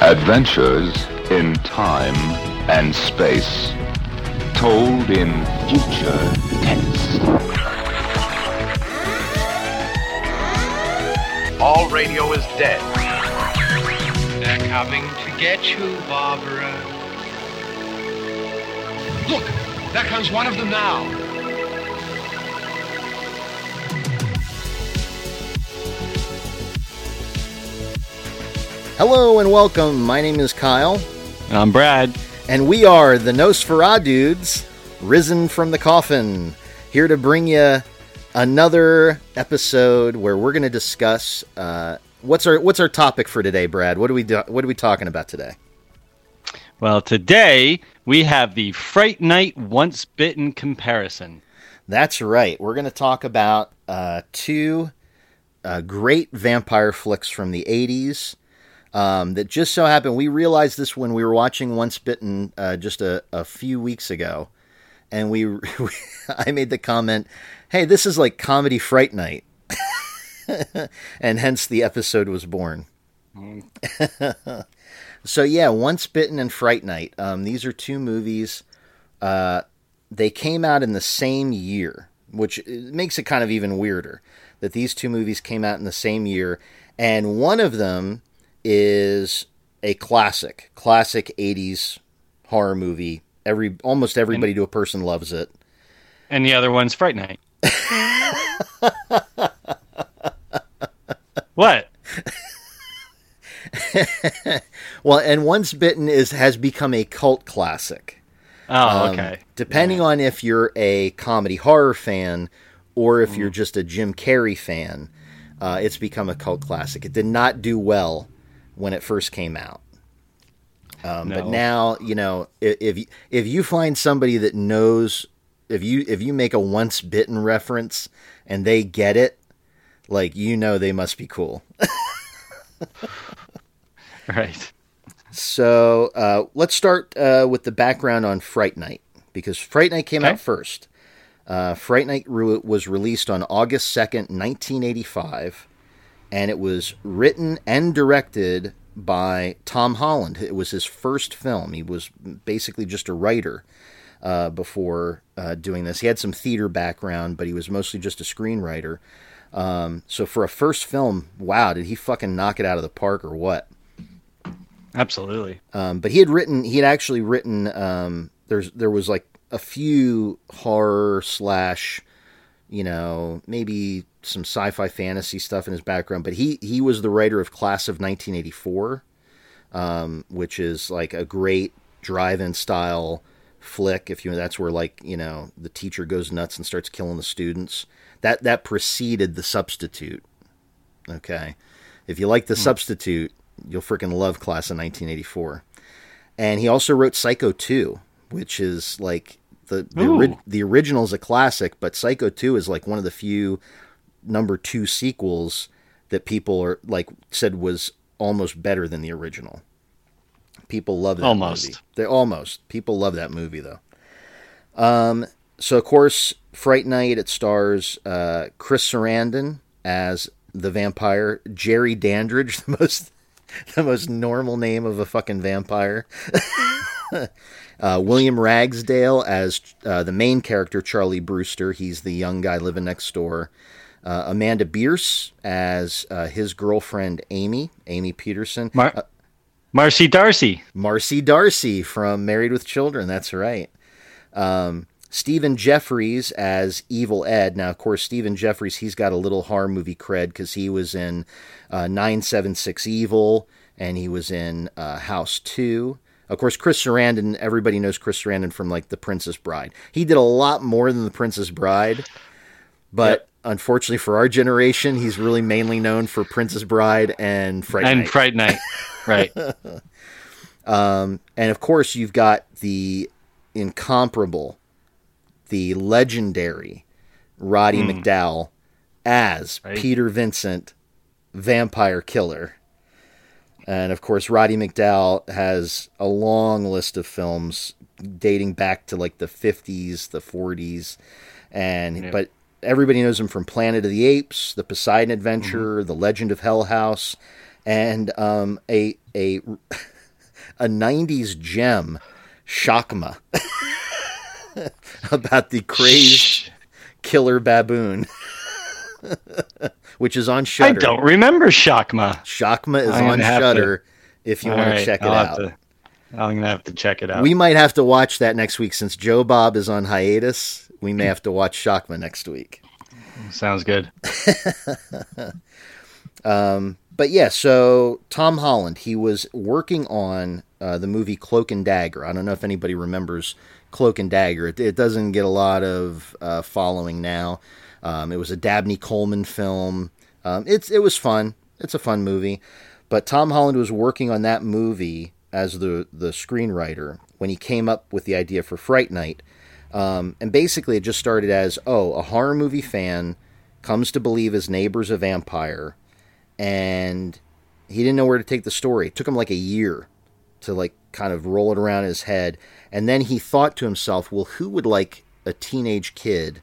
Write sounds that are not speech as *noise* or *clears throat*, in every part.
Adventures in time and space. Told in future tense. All radio is dead. They're coming to get you, Barbara. Look, there comes one of them now. Hello and welcome. My name is Kyle, I'm Brad. and we are the Nosferatu dudes, risen from the coffin, here to bring you another episode where we're going to discuss uh, what's our what's our topic for today, Brad. What are we do, what are we talking about today? Well, today we have the Fright Night Once Bitten comparison. That's right. We're going to talk about uh, two uh, great vampire flicks from the 80s. Um, that just so happened, we realized this when we were watching Once Bitten uh, just a, a few weeks ago. And *laughs* we, I made the comment, hey, this is like comedy Fright Night. *laughs* and hence the episode was born. *laughs* so, yeah, Once Bitten and Fright Night. Um, these are two movies. Uh, they came out in the same year, which makes it kind of even weirder that these two movies came out in the same year, and one of them is a classic, classic '80s horror movie. Every almost everybody to a person loves it. And the other one's Fright Night. *laughs* what? *laughs* Well, and Once Bitten is has become a cult classic. Oh, Um, okay. Depending on if you're a comedy horror fan or if you're just a Jim Carrey fan, uh, it's become a cult classic. It did not do well when it first came out. Um, But now, you know, if you- if you find somebody that knows, if you if you make a once bitten reference and they get it, like you know, they must be cool. *laughs* Right. So uh, let's start uh, with the background on Fright Night because Fright Night came Okay. out first. Uh, Fright Night re- was released on August second, nineteen eighty-five, and it was written and directed by Tom Holland. It was his first film. He was basically just a writer uh, before uh, doing this. He had some theater background, but he was mostly just a screenwriter. Um, so for a first film, wow, did he fucking knock it out of the park or what? Absolutely. Um, but he had written, he had actually written. Um, there's there was like a few horror slash, you know, maybe some sci-fi fantasy stuff in his background. But he he was the writer of Class of 1984, um, which is like a great drive-in style flick. If you that's where like you know the teacher goes nuts and starts killing the students. That that preceded the substitute. Okay, if you like the substitute, you'll freaking love Class of 1984. And he also wrote Psycho 2, which is like the the, ori- the original is a classic, but Psycho 2 is like one of the few number 2 sequels that people are like said was almost better than the original. People love that Almost. movie. They almost. People love that movie though. Um so of course Fright Night it stars uh, Chris Sarandon as the vampire, Jerry Dandridge, *laughs* the most the most normal name of a fucking vampire. *laughs* uh, William Ragsdale as uh, the main character, Charlie Brewster. He's the young guy living next door. Uh, Amanda Bearse as uh, his girlfriend, Amy, Amy Peterson. Mar- Marcy Darcy. Marcy Darcy from Married with Children. That's right. Um, Stephen Geoffreys as Evil Ed. Now, of course, Stephen Geoffreys, he's got a little horror movie cred because he was in uh, 976 Evil and he was in uh, House 2. Of course, Chris Sarandon, everybody knows Chris Sarandon from like The Princess Bride. He did a lot more than The Princess Bride, but unfortunately for our generation, he's really mainly known for Princess Bride and Fright and Night. Fright Night. *laughs* right. Um, and of course, you've got the incomparable, the legendary Roddy McDowall as Right. Peter Vincent, vampire killer. And of course, Roddy McDowall has a long list of films dating back to like the 50s, the 40s. And but everybody knows him from Planet of the Apes, The Poseidon Adventure, Mm-hmm. The Legend of Hell House, and um, a a *laughs* a '90s gem, Shakma, *laughs* about the crazed Shh. killer baboon, *laughs* which is on Shudder I don't remember Shakma. Shakma is on Shudder. If you All want to check it I'll out. to- I'm gonna have to check it out. We might have to watch that next week since Joe Bob is on hiatus. We may have to watch Shakma next week. Sounds good. *laughs* But yeah, so Tom Holland, he was working on uh, the movie Cloak and Dagger. I don't know if anybody remembers Cloak and Dagger. It, it doesn't get a lot of uh, following now. Um, it was a Dabney Coleman film. Um, it's it was fun. It's a fun movie. But Tom Holland was working on that movie as the the screenwriter when he came up with the idea for Fright Night. Um, and basically, it just started as oh, a horror movie fan comes to believe his neighbor's a vampire, and he didn't know where to take the story. It took him like a year to like kind of roll it around his head, and then he thought to himself, well, who would like a teenage kid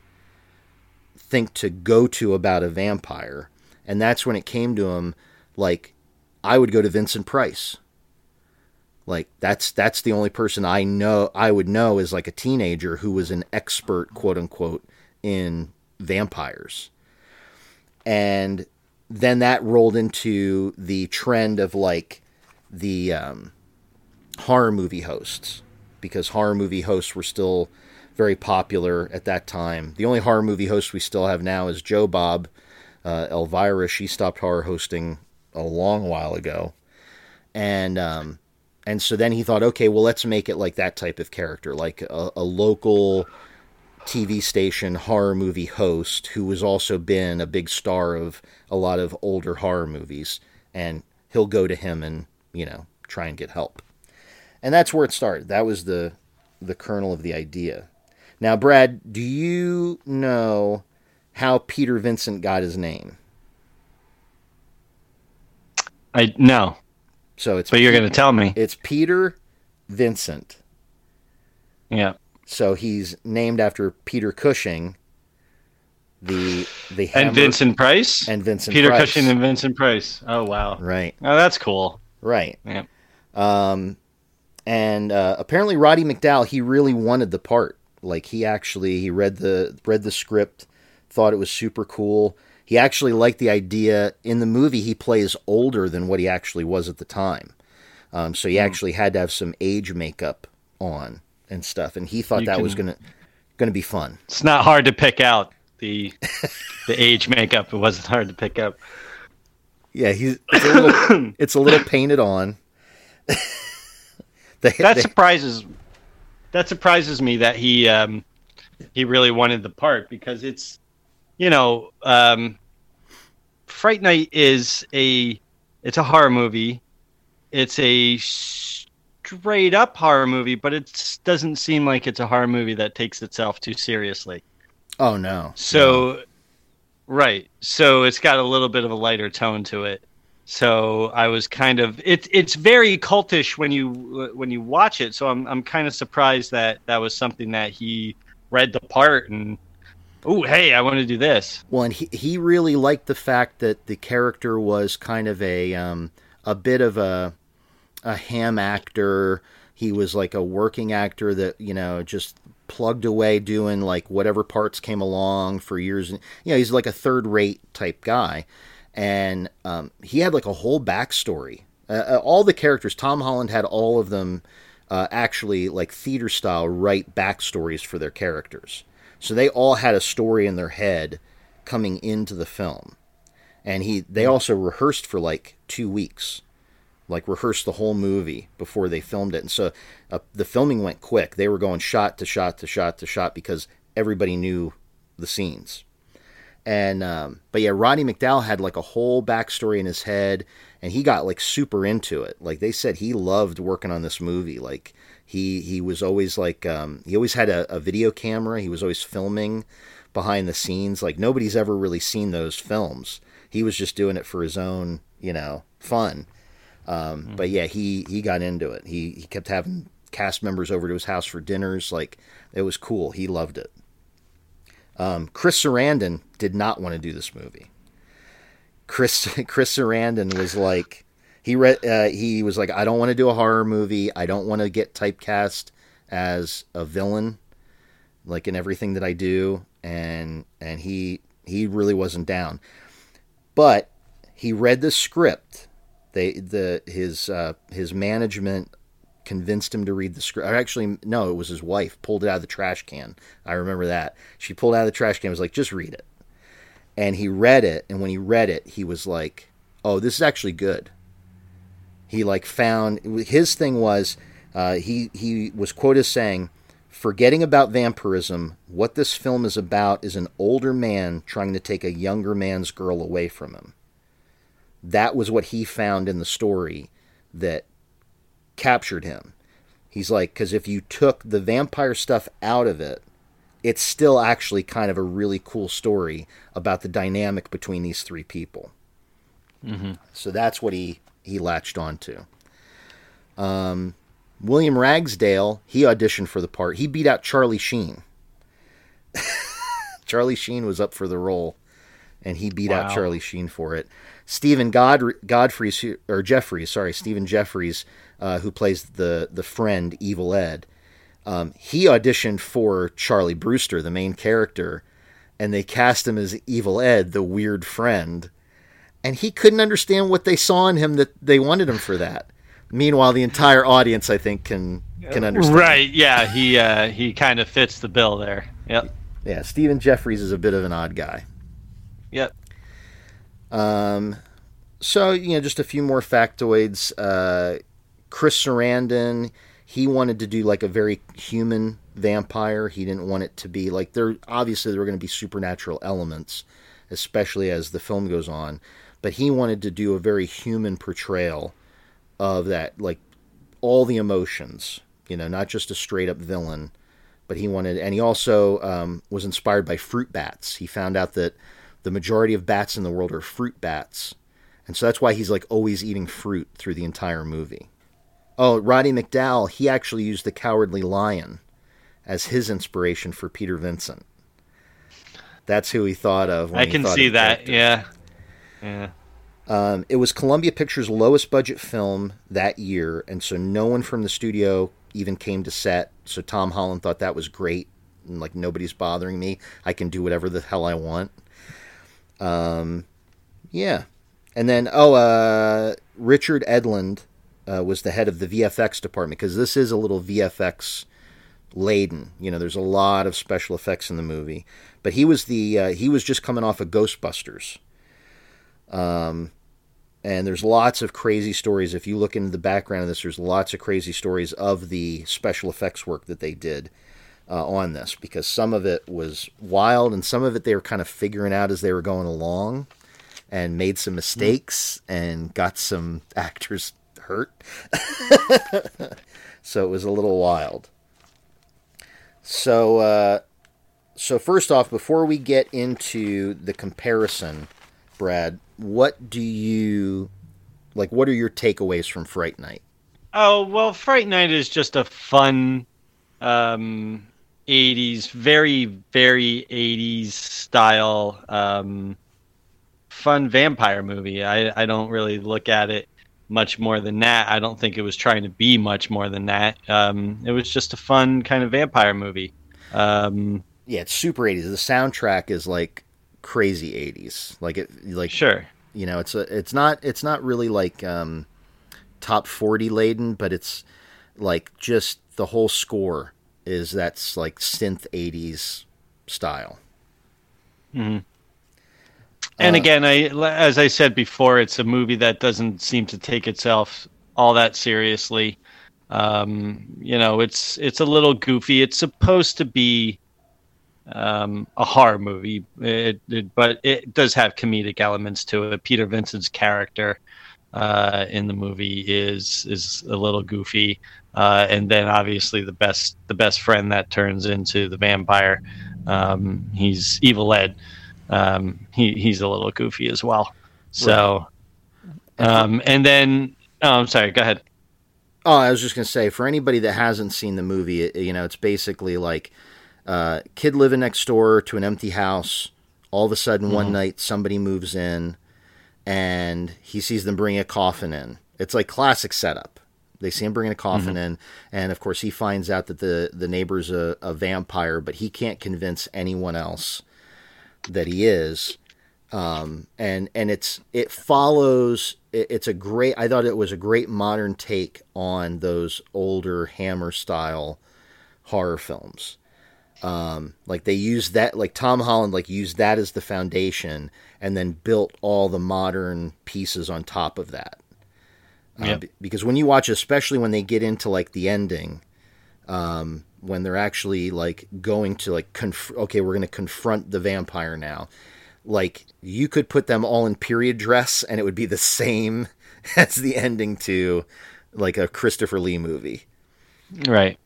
think to go to about a vampire? And that's when it came to him, like I would go to Vincent Price. Like that's that's the only person I know I would know is like a teenager who was an expert, quote unquote, in vampires. And then that rolled into the trend of like the um, horror movie hosts because horror movie hosts were still very popular at that time. The only horror movie host we still have now is Joe Bob. Uh, Elvira, she stopped horror hosting a long while ago. And um, and so then he thought, okay, well, let's make it like that type of character, like a, a local TV station horror movie host who has also been a big star of a lot of older horror movies. And he'll go to him and, you know, try and get help. And that's where it started. That was the the kernel of the idea. Now, Brad, do you know how Peter Vincent got his name? I no, So it's but you're gonna tell me. it's Peter Vincent. Yeah. So he's named after Peter Cushing, the the hammer, And Vincent Price. and Vincent Peter Price. Cushing and Vincent Price. Oh wow. right, Oh, that's cool. right. Yeah. Um, and uh, apparently Roddy McDowall he really wanted the part. Like he actually he read the read the script, thought it was super cool. He actually liked the idea. In the movie, he plays older than what he actually was at the time. Um, so he Hmm. actually had to have some age makeup on and stuff, and he thought You that was gonna gonna be fun. It's not hard to pick out the the age makeup. It wasn't hard to pick up. Yeah, he's it's a little, *coughs* it's a little painted on. *laughs* They- That they- surprises that surprises me that he um he really wanted the part because it's you know um Fright Night is a it's a horror movie. It's a straight up horror movie, but it doesn't seem like it's a horror movie that takes itself too seriously. oh no, So, right. So it's got a little bit of a lighter tone to it. So I was kind of it's it's very cultish when you when you watch it. So I'm I'm kind of surprised that that was something that he read the part and oh hey I want to do this. Well, and he he really liked the fact that the character was kind of a um, a bit of a a ham actor. He was like a working actor that you know just plugged away doing like whatever parts came along for years. And you know, he's like a third rate type guy, and um, he had like a whole backstory. Uh, uh, all the characters, Tom Holland had all of them uh, actually like theater style write backstories for their characters. So they all had a story in their head coming into the film. And he they also rehearsed for like 2 weeks. Like rehearsed the whole movie before they filmed it. And so uh, the filming went quick. They were going shot to shot to shot to shot because everybody knew the scenes. And um, but yeah, Roddy McDowall had like a whole backstory in his head, and he got like super into it. Like they said, he loved working on this movie. Like he he was always like um, he always had a, a video camera. He was always filming behind the scenes. Like nobody's ever really seen those films. He was just doing it for his own, you know, fun. Um, But yeah, he he got into it. He he kept having cast members over to his house for dinners. Like it was cool. He loved it. Um, Chris Sarandon did not want to do this movie. Chris *laughs* Chris Sarandon was like he read uh, he was like I don't want to do a horror movie. I don't want to get typecast as a villain like in everything that I do and and he he really wasn't down. But he read the script. They the his uh, his management convinced him to read the script. Actually, no, it was his wife pulled it out of the trash can. I remember that. She pulled out of the trash can. Was like, just read it. And he read it, and when he read it, he was like, "Oh, this is actually good." He like found his thing was uh, he he was quoted as saying, "Forgetting about vampirism, what this film is about is an older man trying to take a younger man's girl away from him." That was what he found in the story that captured him. He's like, because if you took the vampire stuff out of it, it's still actually kind of a really cool story about the dynamic between these three people. Mm-hmm. So that's what he he latched onto. Um, William Ragsdale he auditioned for the part. He beat out Charlie Sheen. *laughs* Charlie Sheen was up for the role, and he beat out Charlie Sheen for it. Stephen God Godfrey's or Geoffreys, sorry, Stephen Geoffreys, uh, who plays the the friend Evil Ed. Um, he auditioned for Charlie Brewster, the main character, and they cast him as Evil Ed, the weird friend. And he couldn't understand what they saw in him that they wanted him for that. Meanwhile, the entire audience, I think, can can understand. Right? Yeah, he uh, he kind of fits the bill there. Yep. Yeah, Stephen Geoffreys is a bit of an odd guy. Yep. Um, so you know, just a few more factoids. Uh, Chris Sarandon, he wanted to do like a very human vampire. He didn't want it to be like there. Obviously, there were going to be supernatural elements, especially as the film goes on. But he wanted to do a very human portrayal of that, like all the emotions. You know, not just a straight up villain. But he wanted, and he also um, was inspired by fruit bats. He found out that the majority of bats in the world are fruit bats. And so that's why he's like always eating fruit through the entire movie. Oh, Roddy McDowall, he actually used the Cowardly Lion as his inspiration for Peter Vincent. That's who he thought of. When I can see that. characters. Yeah. Yeah. Um, it was Columbia Pictures' lowest budget film that year, and so no one from the studio even came to set. So Tom Holland thought that was great. And like nobody's bothering me. I can do whatever the hell I want. Um, yeah. And then oh, uh, Richard Edlund uh, was the head of the VFX department because this is a little VFX laden. You know, there's a lot of special effects in the movie. But he was the uh, he was just coming off of Ghostbusters. Um, and there's lots of crazy stories. If you look into the background of this, there's lots of crazy stories of the special effects work that they did uh, on this because some of it was wild and some of it they were kind of figuring out as they were going along and made some mistakes and got some *laughs* actors hurt. *laughs* so it was a little wild. So, uh, so first off, before we get into the comparison, Brad, what do you like? What are your takeaways from Fright Night? Oh well, Fright Night is just a fun, um, '80s, very very '80s style, um, fun vampire movie. I I don't really look at it much more than that. I don't think it was trying to be much more than that. Um, it was just a fun kind of vampire movie. Um, Yeah, it's super 80s. The soundtrack is like crazy 80s. Like it like sure. you know, it's a it's not it's not really like um top 40 laden, but it's like just the whole score is that's like synth 80s style. mm-hmm. And Uh, again, I as I said before, it's a movie that doesn't seem to take itself all that seriously. Um, you know, it's it's a little goofy. It's supposed to be um, a horror movie, it, it, but it does have comedic elements to it. Peter Vincent's character uh, in the movie is is a little goofy, uh, and then obviously the best the best friend that turns into the vampire. Um, he's Evil Ed. Um, he he's a little goofy as well. So, um, and then oh, I'm sorry. Go ahead. Oh, I was just gonna say for anybody that hasn't seen the movie, it, you know, it's basically like uh, kid living next door to an empty house. All of a sudden, one night, somebody moves in, and he sees them bring a coffin in. It's like classic setup. They see him bringing a coffin in, and of course, he finds out that the the neighbor's a, a vampire, but he can't convince anyone else that he is. Um, and and it's it follows. It, it's a great. I thought it was a great modern take on those older Hammer style horror films. Um, like they used that, like Tom Holland, like used that as the foundation, and then built all the modern pieces on top of that. Uh, Yep. be- because when you watch, especially when they get into like the ending, um, when they're actually like going to like conf- okay, we're going to confront the vampire now. Like you could put them all in period dress, and it would be the same *laughs* as the ending to like a Christopher Lee movie. Right.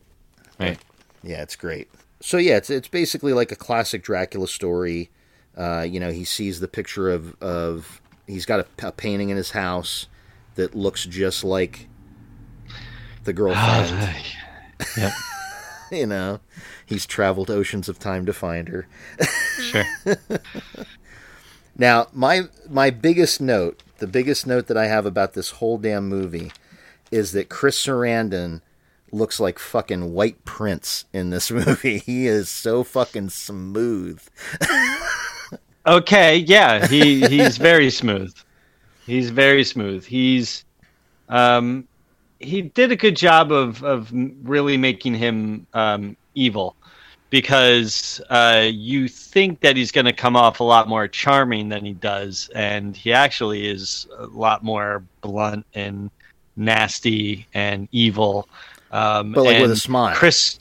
Right. Yeah, it's great. So yeah, it's it's basically like a classic Dracula story. Uh, you know, he sees the picture of of he's got a, a painting in his house that looks just like the girlfriend. *laughs* Yep. you know, he's traveled oceans of time to find her. Sure. *laughs* Now, my my biggest note, the biggest note that I have about this whole damn movie is that Chris Sarandon looks like fucking White Prince in this *laughs* movie. He is so fucking smooth. Okay, yeah, he he's very smooth. He's very smooth. He's um he did a good job of of really making him um evil because uh you think that he's going to come off a lot more charming than he does and he actually is a lot more blunt and nasty and evil um But, like, with a smile. Chris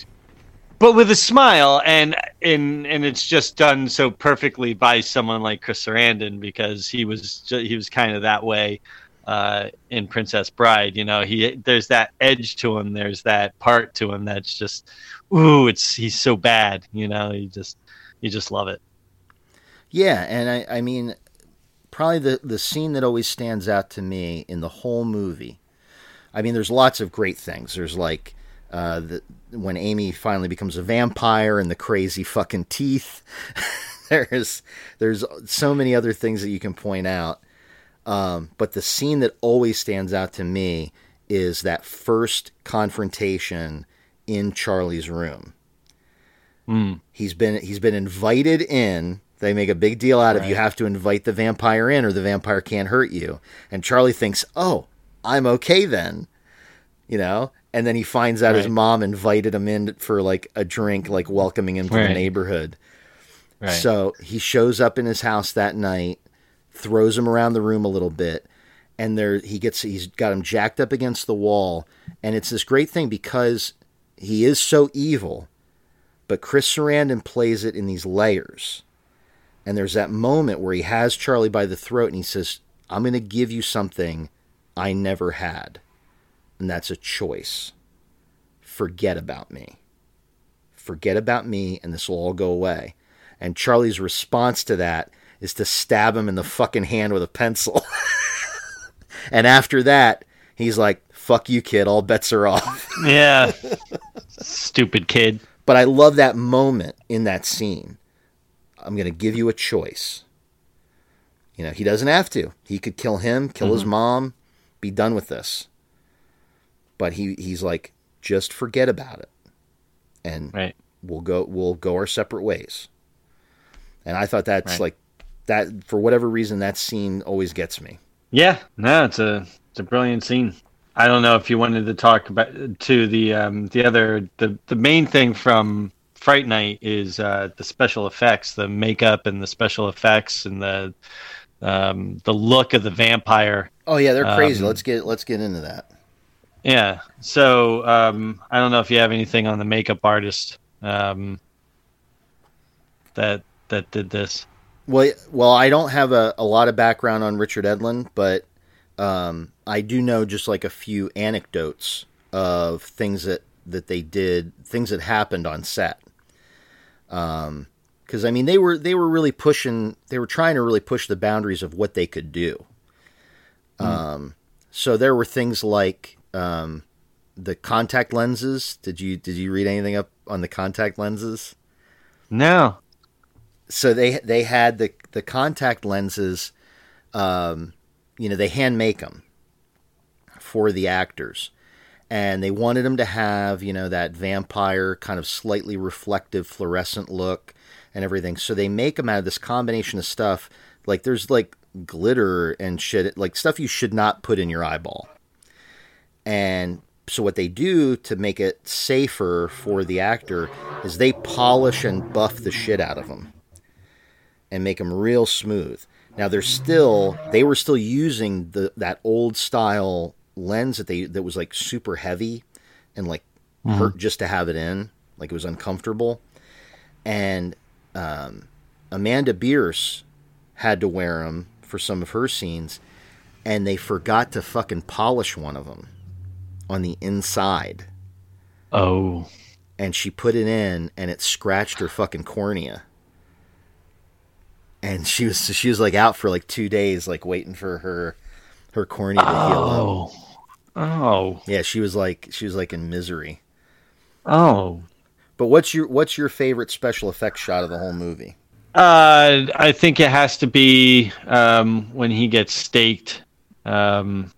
but with a smile and and and it's just done so perfectly by someone like Chris Sarandon because he was he was kind of that way uh, in Princess Bride. You know, he there's that edge to him. There's that part to him that's just ooh, it's he's so bad. You know, you just you just love it. Yeah, and I, I mean, probably the, the scene that always stands out to me in the whole movie. I mean, there's lots of great things. There's like uh, the, when Amy finally becomes a vampire and the crazy fucking teeth. *laughs* there's there's so many other things that you can point out. Um, but the scene that always stands out to me is that first confrontation in Charlie's room he's been he's been invited in. They make a big deal out of you have to invite the vampire in, or the vampire can't hurt you. And Charlie thinks, "Oh, I'm okay then," you know. And then he finds out his mom invited him in for like a drink, like welcoming him to the neighborhood. Right. So he shows up in his house that night, throws him around the room a little bit, and there he gets he's got him jacked up against the wall, and it's this great thing because he is so evil, but Chris Sarandon plays it in these layers. And there's that moment where he has Charlie by the throat and he says, "I'm going to give you something I never had." And that's a choice. Forget about me. Forget about me and this will all go away. And Charlie's response to that is to stab him in the fucking hand with a pencil. *laughs* and after that, he's like, fuck you, kid. All bets are off. *laughs* yeah. Stupid kid. But I love that moment in that scene. I'm going to give you a choice. You know, he doesn't have to. He could kill him, kill his mm-hmm. mom, be done with this. But he he's like, just forget about it. And Right. we'll go we'll go our separate ways. And I thought that's Right. like that for whatever reason that scene always gets me. Yeah, no, it's a it's a brilliant scene. I don't know if you wanted to talk about to the um the other the the main thing from Fright Night is uh the special effects, the makeup and the special effects and the um the look of the vampire. Oh yeah, they're crazy. Um, let's get let's get into that. Yeah. So um I don't know if you have anything on the makeup artist um that that did this. Well, well, I don't have a, a lot of background on Richard Edlund, but um, I do know just like a few anecdotes of things that, that they did, things that happened on set. Um, Because I mean, they were they were really pushing, they were trying to really push the boundaries of what they could do. Um, so there were things like um, the contact lenses. Did you did you read anything up on the contact lenses? No. So they they had the the contact lenses. Um, you know, they hand make them for the actors, and they wanted them to have you know that vampire kind of slightly reflective fluorescent look and everything. So they make them out of this combination of stuff. Like there's like glitter and shit, like stuff you should not put in your eyeball. And so what they do to make it safer for the actor is they polish and buff the shit out of them and make them real smooth. Now they're still they were still using the that old style lens that they that was like super heavy and like hurt just to have it in, like it was uncomfortable. And um, Amanda Bearse had to wear them for some of her scenes, and they forgot to fucking polish one of them on the inside, Oh. and she put it in, and it scratched her fucking cornea. And she was she was like out for like two days, like waiting for her her cornea to heal up. Oh. Oh. Yeah, she was like she was like in misery. Oh. But what's your what's your favorite special effects shot of the whole movie? Uh, I think it has to be um, when he gets staked, um,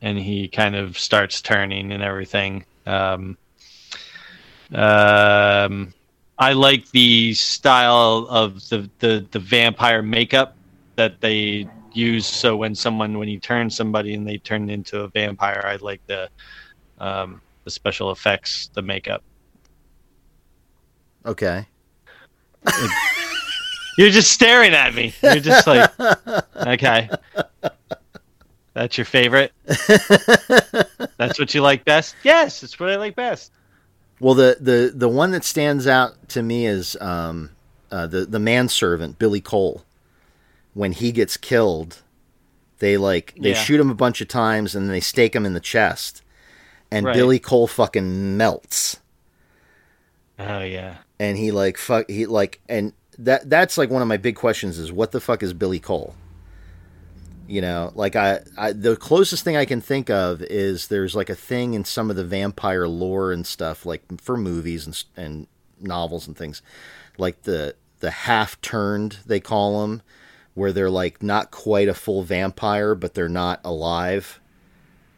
and he kind of starts turning and everything. Um, um, I like the style of the, the the vampire makeup that they use. So when someone when you turn somebody and they turn into a vampire, I like the um, the special effects, the makeup. Okay. You're just staring at me. You're just like, *laughs* okay. That's your favorite? That's what you like best? Yes, it's what I like best. Well, the the the one that stands out to me is um, uh, the the manservant Billy Cole. When he gets killed, they like they Yeah. shoot him a bunch of times and they stake him in the chest, and Right. Billy Cole fucking melts, Oh yeah. and he like fuck he like and that that's like one of my big questions is what the fuck is Billy Cole? You know, like I, I the closest thing I can think of is there's like a thing in some of the vampire lore and stuff, like for movies and and novels and things, like the the half turned they call them, where they're like not quite a full vampire, but they're not alive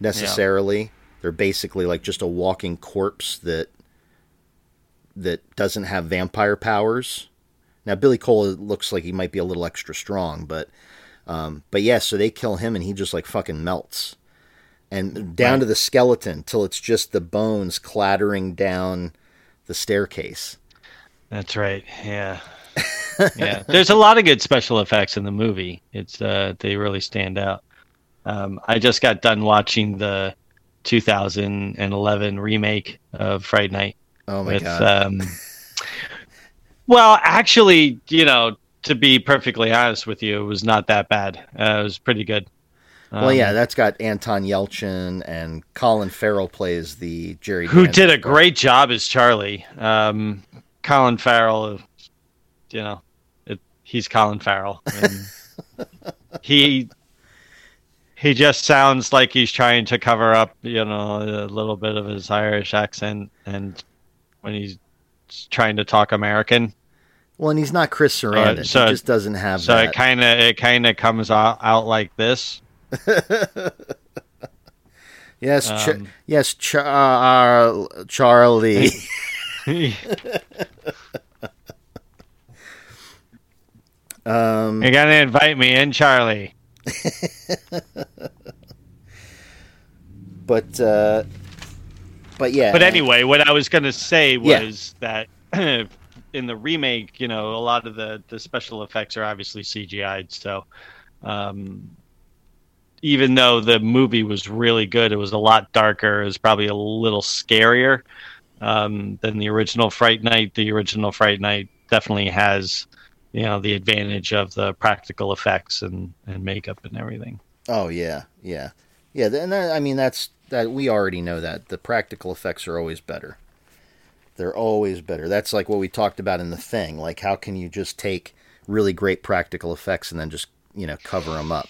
necessarily. They're basically like just a walking corpse that that doesn't have vampire powers. Now Billy Cole looks like he might be a little extra strong, but um, but yeah, so they kill him and he just like fucking melts. And down to the skeleton till it's just the bones clattering down the staircase. That's right. Yeah. *laughs* yeah. There's a lot of good special effects in the movie. It's uh they really stand out. Um I just got done watching the 2011 remake of Fright Night. Oh my with god. um *laughs* well actually you know to be perfectly honest with you it was not that bad uh, it was pretty good well, Um, yeah, that's got Anton Yelchin and Colin Farrell plays the Jerry. who did a part. great job as charlie um colin farrell you know it, he's colin farrell *laughs* he he just sounds like he's trying to cover up you know a little bit of his irish accent and when he's trying to talk american Well, and he's not Chris Sarandon. so- he just doesn't have So that. it kind of it kind of comes out, out like this. *laughs* yes, Ch- um, yes, Char- Charlie. *laughs* um, You're gonna invite me in, Charlie. *laughs* but uh, but yeah. But anyway, what I was gonna say Yeah. was that *clears throat* in the remake, you know, a lot of the the special effects are obviously CGI'd. So um, even though the movie was really good, it was a lot darker. It was probably a little scarier um, than the original Fright Night. The original Fright Night definitely has. You know the advantage of the practical effects and, and makeup and everything. Oh yeah, yeah, yeah. And that, I mean, that's that we already know that the practical effects are always better. They're always better. That's like what we talked about in the thing. Like, how can you just take really great practical effects and then just you know cover them up?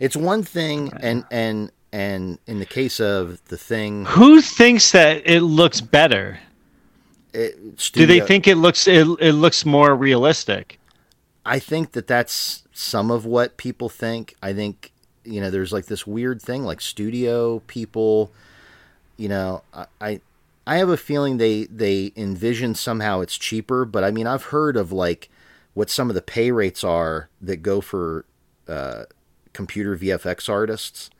It's one thing, and and and in the case of the thing, Who thinks that it looks better? it, Do they think it looks it, it looks more realistic? I think that that's some of what people think. I think you know there's like this weird thing like studio people. You know, I I, have a feeling they they envision somehow it's cheaper, but I mean I've heard of like what some of the pay rates are that go for uh, computer VFX artists,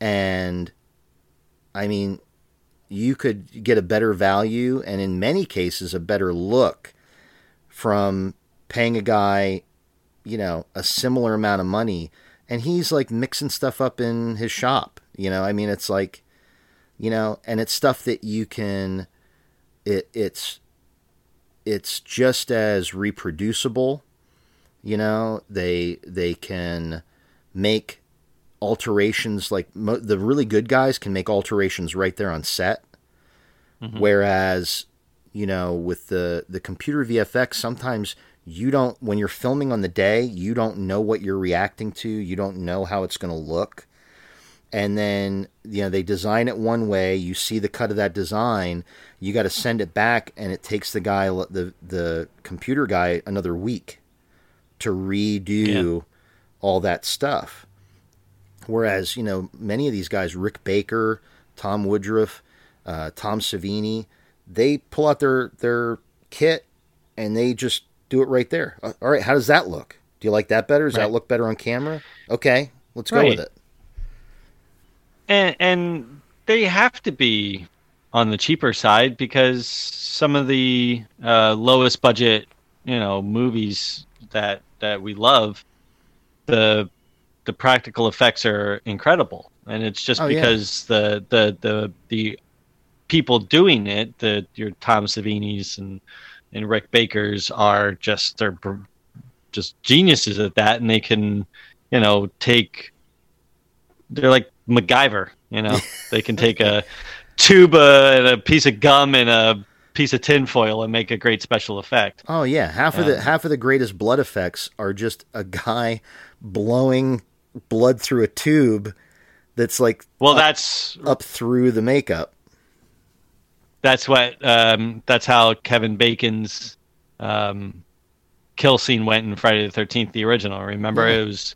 and I mean you could get a better value and in many cases a better look from paying a guy, you know, a similar amount of money and he's like mixing stuff up in his shop, you know? I mean, it's like you know, and it's stuff that you can it it's it's just as reproducible, you know, they they can make alterations like mo- the really good guys can make alterations right there on set. Mm-hmm. Whereas you know with the the computer VFX sometimes you don't when you're filming on the day you don't know what you're reacting to. You don't know how it's going to look. And then you know they design it one way. You see the cut of that design. You got to send it back and it takes the guy the the computer guy another week to redo all that stuff. Whereas you know many of these guys rick baker tom woodruff uh, tom savini they pull out their their kit and they just do it right there. Uh, all right how does that look? Do you like that better? Does that look better on camera? Okay let's go Right. with it. And and they have to be on the cheaper side because some of the uh, lowest budget, you know, movies that that we love, the the practical effects are incredible, and it's just Oh, yeah. because the the the the people doing it, the your Tom Savini's and and Rick Baker's are just they're just geniuses at that, and they can, you know, take they're like MacGyver, you know. *laughs* they can take a tuba and a piece of gum and a piece of tinfoil and make a great special effect. Oh yeah, half of the half of the greatest blood effects are just a guy blowing blood through a tube that's like Well, that's up through the makeup. That's what um, that's how Kevin Bacon's um, kill scene went in Friday the Thirteenth, the original. Remember, Yeah. it was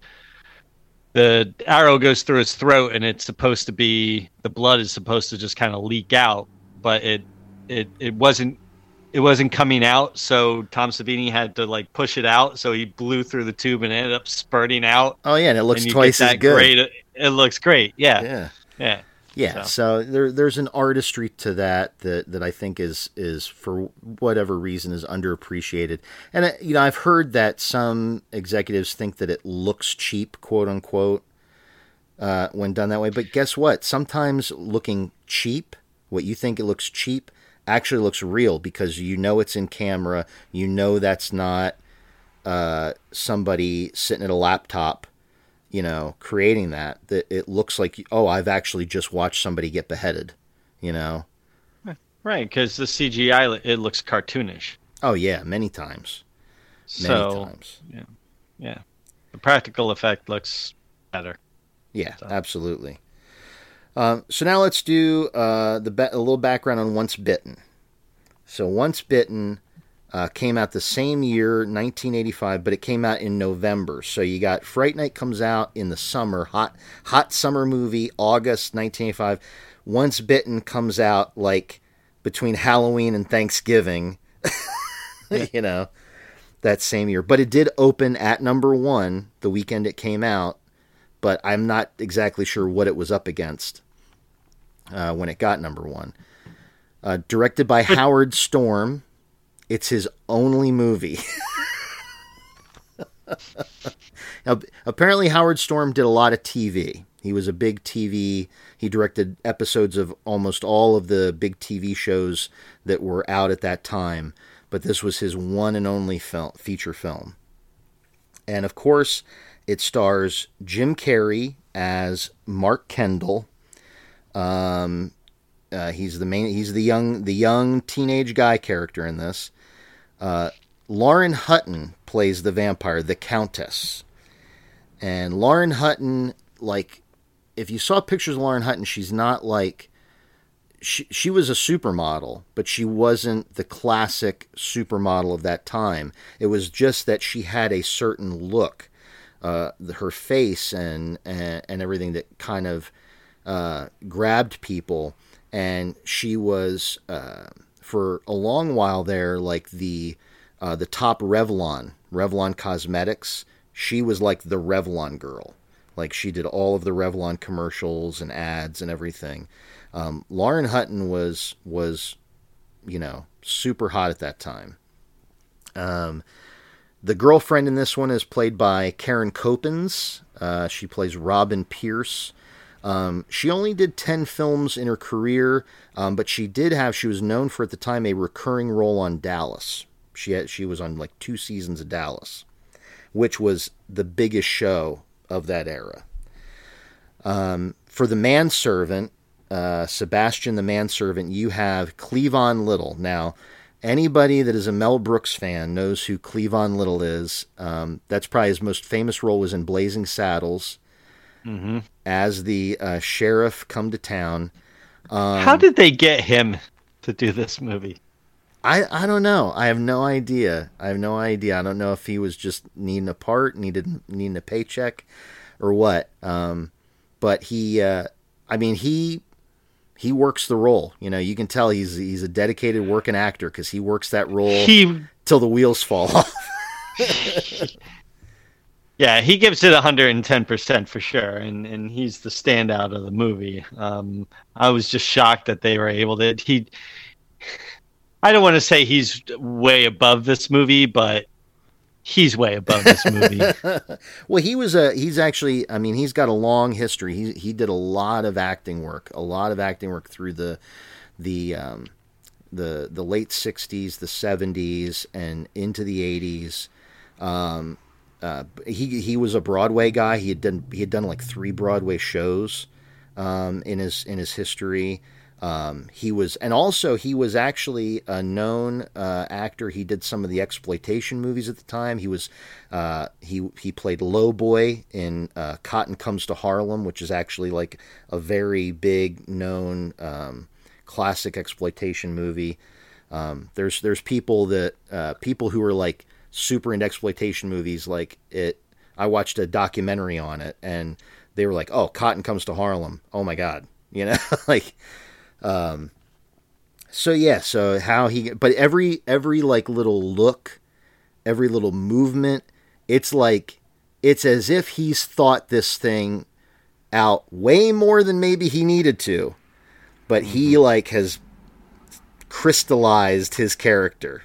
the arrow goes through his throat, and it's supposed to be the blood is supposed to just kind of leak out, but it it it wasn't. It wasn't coming out, so Tom Savini had to like push it out. So he blew through the tube and it ended up spurting out. Oh yeah, and it looks and twice as good. Great, it looks great. Yeah, Yeah. yeah. Yeah, so, there there's an artistry to that that that I think is is for whatever reason is underappreciated. And uh, you know, I've heard that some executives think that it looks cheap, quote unquote, uh, when done that way. But guess what? Sometimes looking cheap, what you think it looks cheap, actually looks real because you know it's in camera. You know that's not uh, somebody sitting at a laptop you know, creating that, that it looks like, oh, I've actually just watched somebody get beheaded, you know? Right, because the CGI it looks cartoonish. Oh, yeah, many times. Many so times. yeah, Yeah. the practical effect looks better. Yeah, absolutely. Um, so now let's do uh, the ba- a little background on Once Bitten. So Once Bitten uh, came out the same year, 1985, but it came out in November. So you got Fright Night comes out in the summer, hot hot summer movie, August 1985. Once Bitten comes out like between Halloween and Thanksgiving, *laughs* you know, that same year. But it did open at number one the weekend it came out but I'm not exactly sure what it was up against uh, when it got number one. Uh, directed by Howard Storm, it's his only movie. now, apparently, Howard Storm did a lot of TV. He was a big TV. He directed episodes of almost all of the big TV shows that were out at that time. But this was his one and only film, feature film. And of course, it stars Jim Carrey as Mark Kendall. Um, uh, he's the main. He's the young, the young teenage guy character in this. Uh, Lauren Hutton plays the vampire, the Countess. And Lauren Hutton, like, if you saw pictures of Lauren Hutton, she's not like, she she was a supermodel, but she wasn't the classic supermodel of that time. It was just that she had a certain look, uh, her face and, and and everything that kind of uh, grabbed people, and she was uh, for a long while there like the uh, the top Revlon Revlon Cosmetics. She was like the Revlon girl. Like she did all of the Revlon commercials and ads and everything. Um, Lauren Hutton was was, you know, super hot at that time. Um, the girlfriend in this one is played by Karen Kopins. Uh, she plays Robin Pierce. Um, she only did 10 films in her career, um, but she did have, she was known for at the time a recurring role on Dallas. She, had, she was on like two seasons of Dallas, which was the biggest show of that era. Um, for the manservant, uh, Sebastian the manservant, you have Cleavon Little. Now, anybody that is a Mel Brooks fan knows who Cleavon Little is. Um, that's probably his most famous role was in Blazing Saddles Mm-hmm. As the uh, sheriff come to town. Um, How did they get him to do this movie? I, I don't know. I have no idea. I have no idea. I don't know if he was just needing a part, needed needing a paycheck, or what. Um, but he, uh, I mean, he he works the role. You know, you can tell he's he's a dedicated working actor because he works that role He, till the wheels fall *laughs* off. *laughs* yeah, he gives it 110% for sure, and, and he's the standout of the movie. Um, I was just shocked that they were able to. He, I don't want to say he's way above this movie, but he's way above this movie. *laughs* well, he was a he's actually. I mean, he's got a long history. He he did a lot of acting work, a lot of acting work through the the um, the the late '60s, the '70s, and into the '80s. Um, uh, he he was a Broadway guy. He had done he had done like three Broadway shows um, in his in his history. Um, he was, and also he was actually a known uh, actor. He did some of the exploitation movies at the time. He was uh, he he played Lowboy in uh, Cotton Comes to Harlem, which is actually like a very big known um, classic exploitation movie. Um, there's there's people that uh, people who are like super into exploitation movies. Like it, I watched a documentary on it, and they were like, "Oh, Cotton Comes to Harlem. Oh my god," *laughs* you know, *laughs* like. Um, so yeah, so how he, but every every like little look, every little movement, it's like it's as if he's thought this thing out way more than maybe he needed to, but he like has crystallized his character.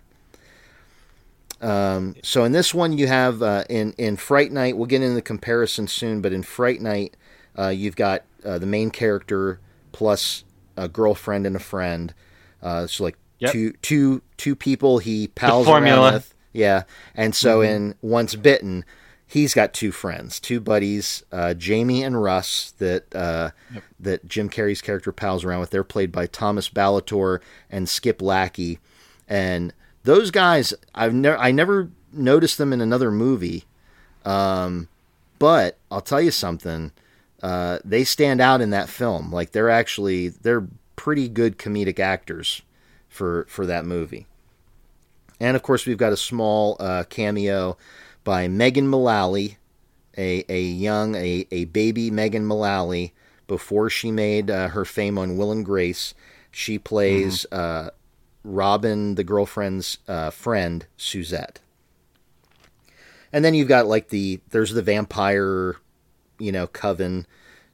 Um, so in this one, you have uh, in in Fright Night. We'll get into the comparison soon, but in Fright Night, uh, you've got uh, the main character plus a girlfriend and a friend. Uh, so like Yep. two two two people he pals around with. Yeah, and so in Once Bitten, he's got two friends, two buddies, uh, Jamie and Russ that uh, that Jim Carrey's character pals around with. They're played by Thomas Ballatore and Skip Lackey, and those guys I've never I never noticed them in another movie, um, but I'll tell you something. Uh, they stand out in that film. Like they're actually they're pretty good comedic actors for for that movie. And of course, we've got a small uh, cameo by Megan Mullally, a a young a a baby Megan Mullally before she made uh, her fame on Will and Grace. She plays uh, Robin, the girlfriend's uh, friend, Suzette. And then you've got like the there's the vampire, you know, coven.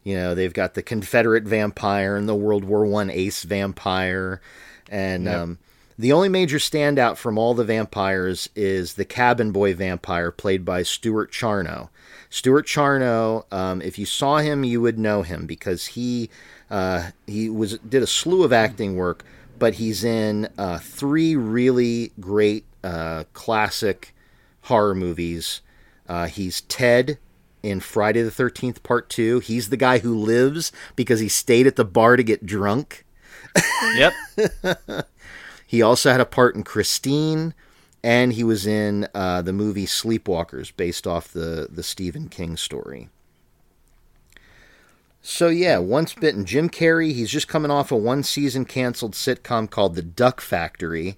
You know, they've got the Confederate vampire and the World War One ace vampire, and um, the only major standout from all the vampires is the cabin boy vampire played by Stuart Charno. Stuart Charno, um, if you saw him, you would know him because he uh, he was did a slew of acting work, but he's in uh, three really great uh, classic horror movies. Uh, he's Ted in Friday the Thirteenth Part Two. He's the guy who lives because he stayed at the bar to get drunk. *laughs* yep. He also had a part in Christine, and he was in uh, the movie Sleepwalkers, based off the the Stephen King story. So yeah, once bitten, Jim Carrey. He's just coming off a one season canceled sitcom called The Duck Factory,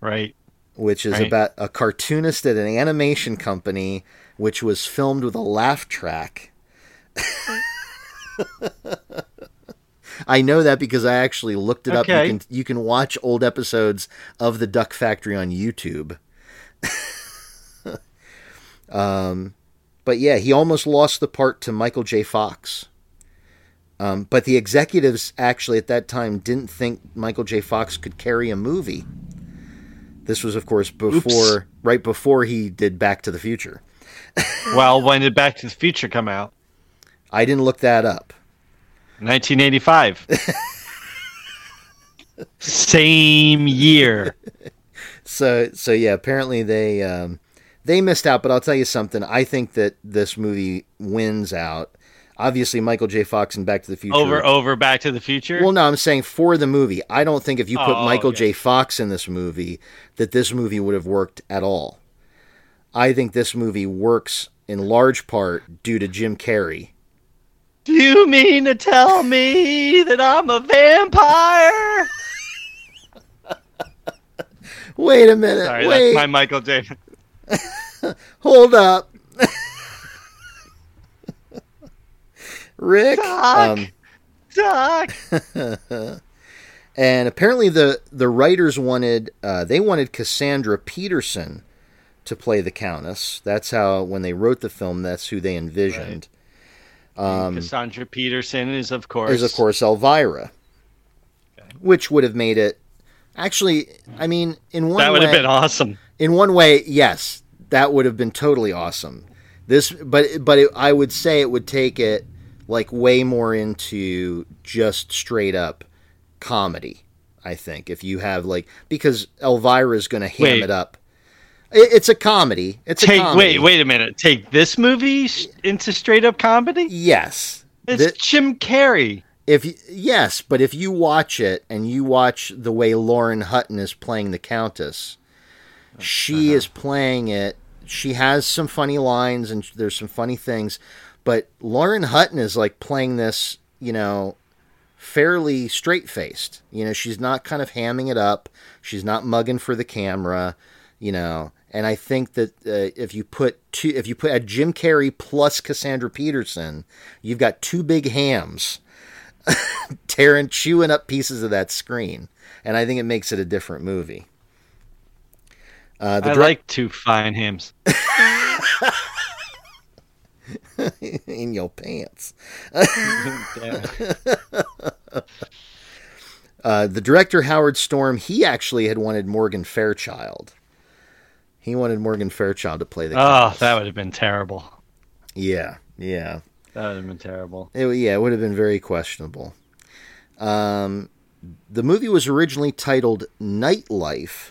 Right. which is Right. about a cartoonist at an animation company, which was filmed with a laugh track. *laughs* I know that because I actually looked it up. Okay. You can you can watch old episodes of the Duck Factory on YouTube. *laughs* um, but yeah, he almost lost the part to Michael J. Fox. Um, but the executives actually at that time didn't think Michael J. Fox could carry a movie. This was, of course, before right before he did Back to the Future. *laughs* Well, when did Back to the Future come out? I didn't look that up. 1985. Same year. *laughs* So so yeah, apparently they um, they missed out. But I'll tell you something. I think that this movie wins out. Obviously, Michael J. Fox and Back to the Future. Over over Back to the Future. Well, no, I'm saying for the movie. I don't think if you put Oh, Michael okay. J. Fox in this movie, that this movie would have worked at all. I think this movie works in large part due to Jim Carrey. Do you mean to tell me that I'm a vampire? *laughs* Wait a minute. Sorry, wait. that's my Michael J. *laughs* Hold up. Rick. Doc. Um, Doc. *laughs* and apparently the the writers wanted uh, they wanted Cassandra Peterson to play the Countess. That's how when they wrote the film, that's who they envisioned. Cassandra Peterson is of course Is of course Elvira, which would have made it. Actually, I mean, in one that would way, have been awesome. in one way, yes, that would have been totally awesome. This, but but it, I would say it would take it like way more into just straight up comedy. I think if you have like because Elvira is going to ham Wait. it up. It, it's a comedy. It's a comedy. wait wait a minute. Take this movie into straight up comedy. Yes. It's Jim Carrey. if yes, but if you watch it and you watch the way Lauren Hutton is playing the Countess, she uh-huh. is playing it. She has some funny lines and there's some funny things, but Lauren Hutton is like playing this, you know, fairly straight faced. You know, she's not kind of hamming it up. She's not mugging for the camera, you know. And I think that uh, if you put two, if you put a Jim Carrey plus Cassandra Peterson, you've got two big hams *laughs* tearing, chewing up pieces of that screen, and I think it makes it a different movie. Uh, the I direct- like two fine hymns. *laughs* *laughs* in your pants. *laughs* Uh, the director Howard Storm, he actually had wanted Morgan Fairchild. He wanted Morgan Fairchild to play the. oh, Countess. that would have been terrible. Yeah, yeah. That would have been terrible. It, yeah, it would have been very questionable. Um, the movie was originally titled Nightlife,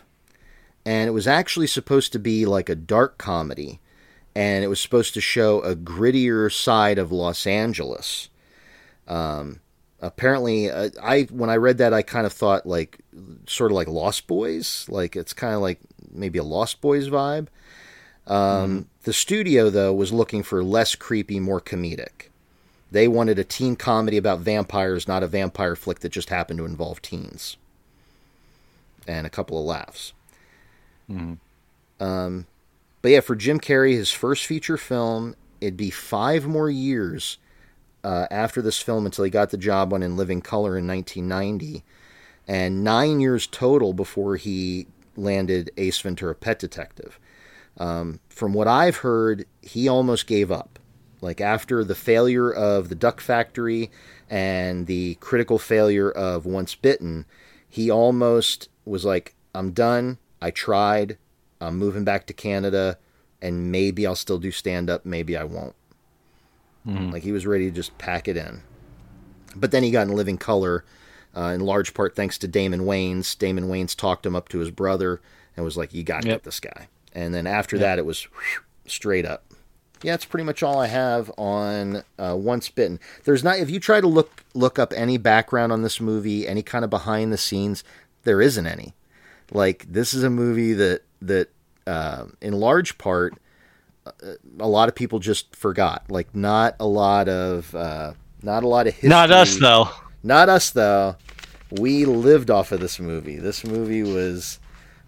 and it was actually supposed to be like a dark comedy, and it was supposed to show a grittier side of Los Angeles. Um, apparently, uh, I when I read that, I kind of thought like sort of like Lost Boys, like it's kind of like maybe a Lost Boys vibe. Um, The studio, though, was looking for less creepy, more comedic. They wanted a teen comedy about vampires, not a vampire flick that just happened to involve teens. And a couple of laughs. Hmm. Um, but yeah, for Jim Carrey, his first feature film, it'd be five more years uh, after this film until he got the job on In Living Color in 1990, and nine years total before he landed Ace Ventura: Pet Detective. Um, from what I've heard, he almost gave up. Like after the failure of the Duck Factory and the critical failure of Once Bitten, he almost was like, "I'm done. I tried. I'm moving back to Canada, and maybe I'll still do stand up. Maybe I won't." Like he was ready to just pack it in. But then he got in Living Color, uh, in large part thanks to Damon Wayans. Damon Wayans talked him up to his brother and was like, "You got to Yep. get this guy." And then after that, it was whew, straight up. Yeah, that's pretty much all I have on uh, Once Bitten. There's not if you try to look look up any background on this movie, any kind of behind the scenes, there isn't any. Like this is a movie that that uh, in large part uh, a lot of people just forgot. Like not a lot of uh, Not a lot of history. Not us though. Not us though. We lived off of this movie. This movie was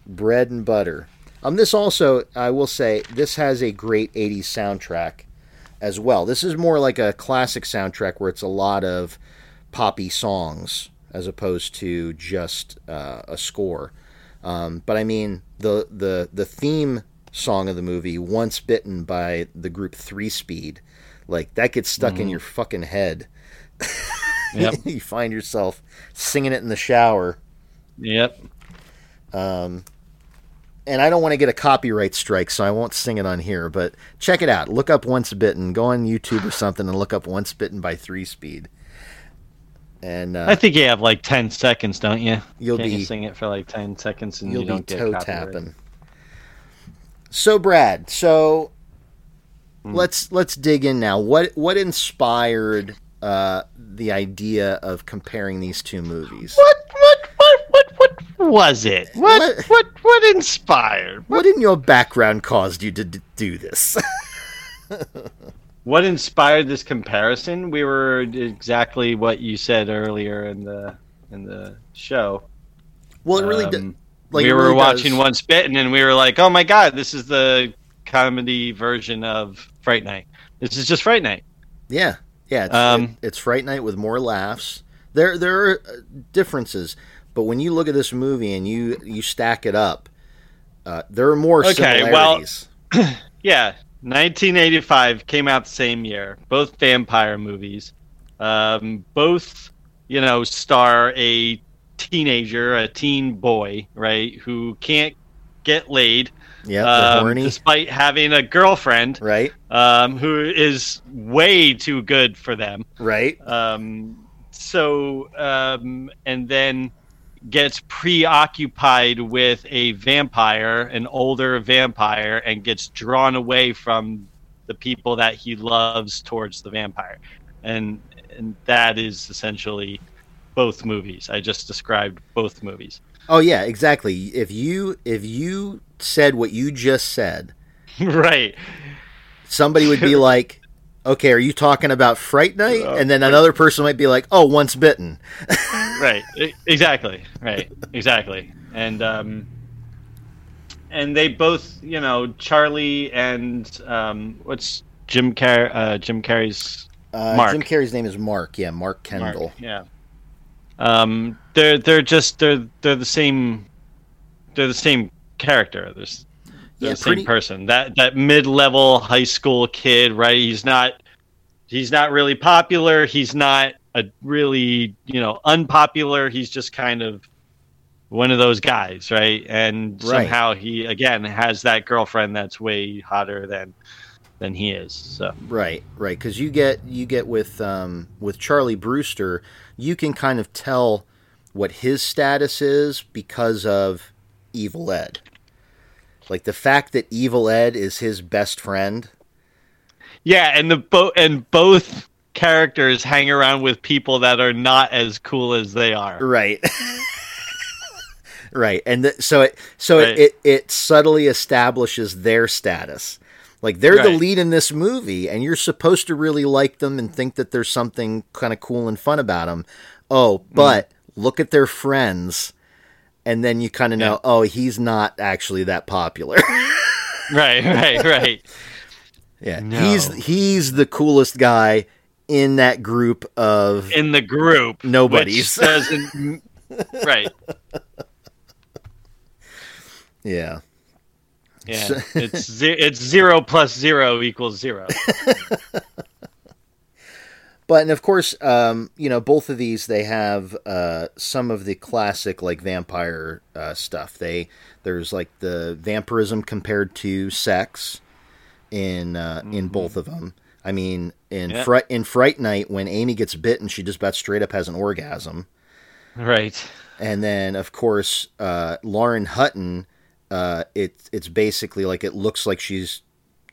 bread and butter. Um, this also, I will say, this has a great '80s soundtrack as well. This is more like a classic soundtrack where it's a lot of poppy songs as opposed to just uh, a score. Um, but I mean, the the the theme song of the movie, "Once Bitten" by the group Three Speed, like that gets stuck in your fucking head. Yep. *laughs* you find yourself singing it in the shower. Yep. Um, and I don't want to get a copyright strike, so I won't sing it on here. But check it out. Look up "Once Bitten." Go on YouTube or something and look up "Once Bitten" by Three Speed. And uh, I think you have like ten seconds, don't you? You'll Can't be- you sing it for like ten seconds and you'll you be don't get toe copyright? tapping. So, Brad, so Hmm. let's let's dig in now. What what inspired uh, the idea of comparing these two movies? What what what what what was it? What What- what what, inspired? What in your background caused you to d- do this? *laughs* What inspired this comparison? We were exactly what you said earlier in the in the show. well, it really did. Um, Like, we were really watching does. Once Bitten, and we were like, "Oh my god, this is the comedy version of Fright Night. This is just Fright Night." Yeah, yeah. It's, Um, it- it's Fright Night with more laughs. There there are uh, differences, but when you look at this movie and you you stack it up, uh, there are more Okay, well- similarities. *clears throat* Yeah, 1985 came out the same year. Both vampire movies. Um, both, you know, star a teenager, a teen boy, right, who can't get laid, yeah, um, despite having a girlfriend right? um, who is way too good for them. Right. Um, so, um, and then gets preoccupied with a vampire, an older vampire, and gets drawn away from the people that he loves towards the vampire. And, and that is essentially both movies. I just described both movies. Oh yeah, exactly. If you if you said what you just said, *laughs* right. somebody would be *laughs* like, "Okay, are you talking about Fright Night?" Uh, And then another person might be like, "Oh, Once Bitten." *laughs* right. Exactly. Right. Exactly. And um and they both you know charlie and um what's jim Car- uh jim carrey's Uh, Mark. Jim Carrey's name is Mark. Yeah, Mark Mark, Kendall. yeah. Um they're they're just they're they're the same they're the same character. They're, they're Yeah, the same person. That that mid-level high school kid right? He's not he's not really popular. He's not a really you know unpopular he's just kind of one of those guys right and Right. somehow he again has that girlfriend that's way hotter than than he is so Right, right. Because you get you get with um, with Charlie Brewster, you can kind of tell what his status is because of Evil Ed. Like the fact that Evil Ed is his best friend. yeah and the both and both characters hang around with people that are not as cool as they are Right. *laughs* right, and th- so it so Right. it, it it subtly establishes their status. Like they're the lead in this movie, and you're supposed to really like them and think that there's something kind of cool and fun about them. Oh, Mm. but look at their friends, and then you kind of know, Yeah. oh, he's not actually that popular. *laughs* right right right yeah, No. he's he's the coolest guy in that group of in the group Nobodies. which *laughs* doesn't right yeah. yeah So- it's ze- it's zero plus zero equals zero *laughs* But and of course, um, you know, both of these they have uh, some of the classic like vampire uh, stuff. They there's like the vampirism compared to sex in uh, in both of them. I mean, in Yeah. Fright in Fright Night, when Amy gets bitten, she just about straight up has an orgasm. right And then, of course, uh, Lauren Hutton, uh, it, it's basically like it looks like she's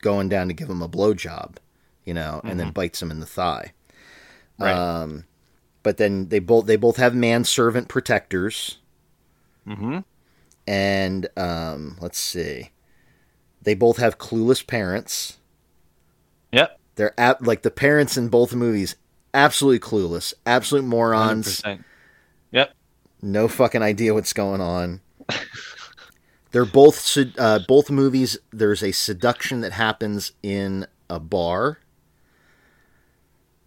going down to give him a blowjob, you know, and then bites him in the thigh. right Um, but then they both they both have manservant protectors, mm-hmm. and um, let's see, they both have clueless parents. Yep They're at, like the parents in both movies absolutely clueless, absolute morons. 100%. Yep. No fucking idea what's going on. *laughs* They're both uh, both movies. There's a seduction that happens in a bar.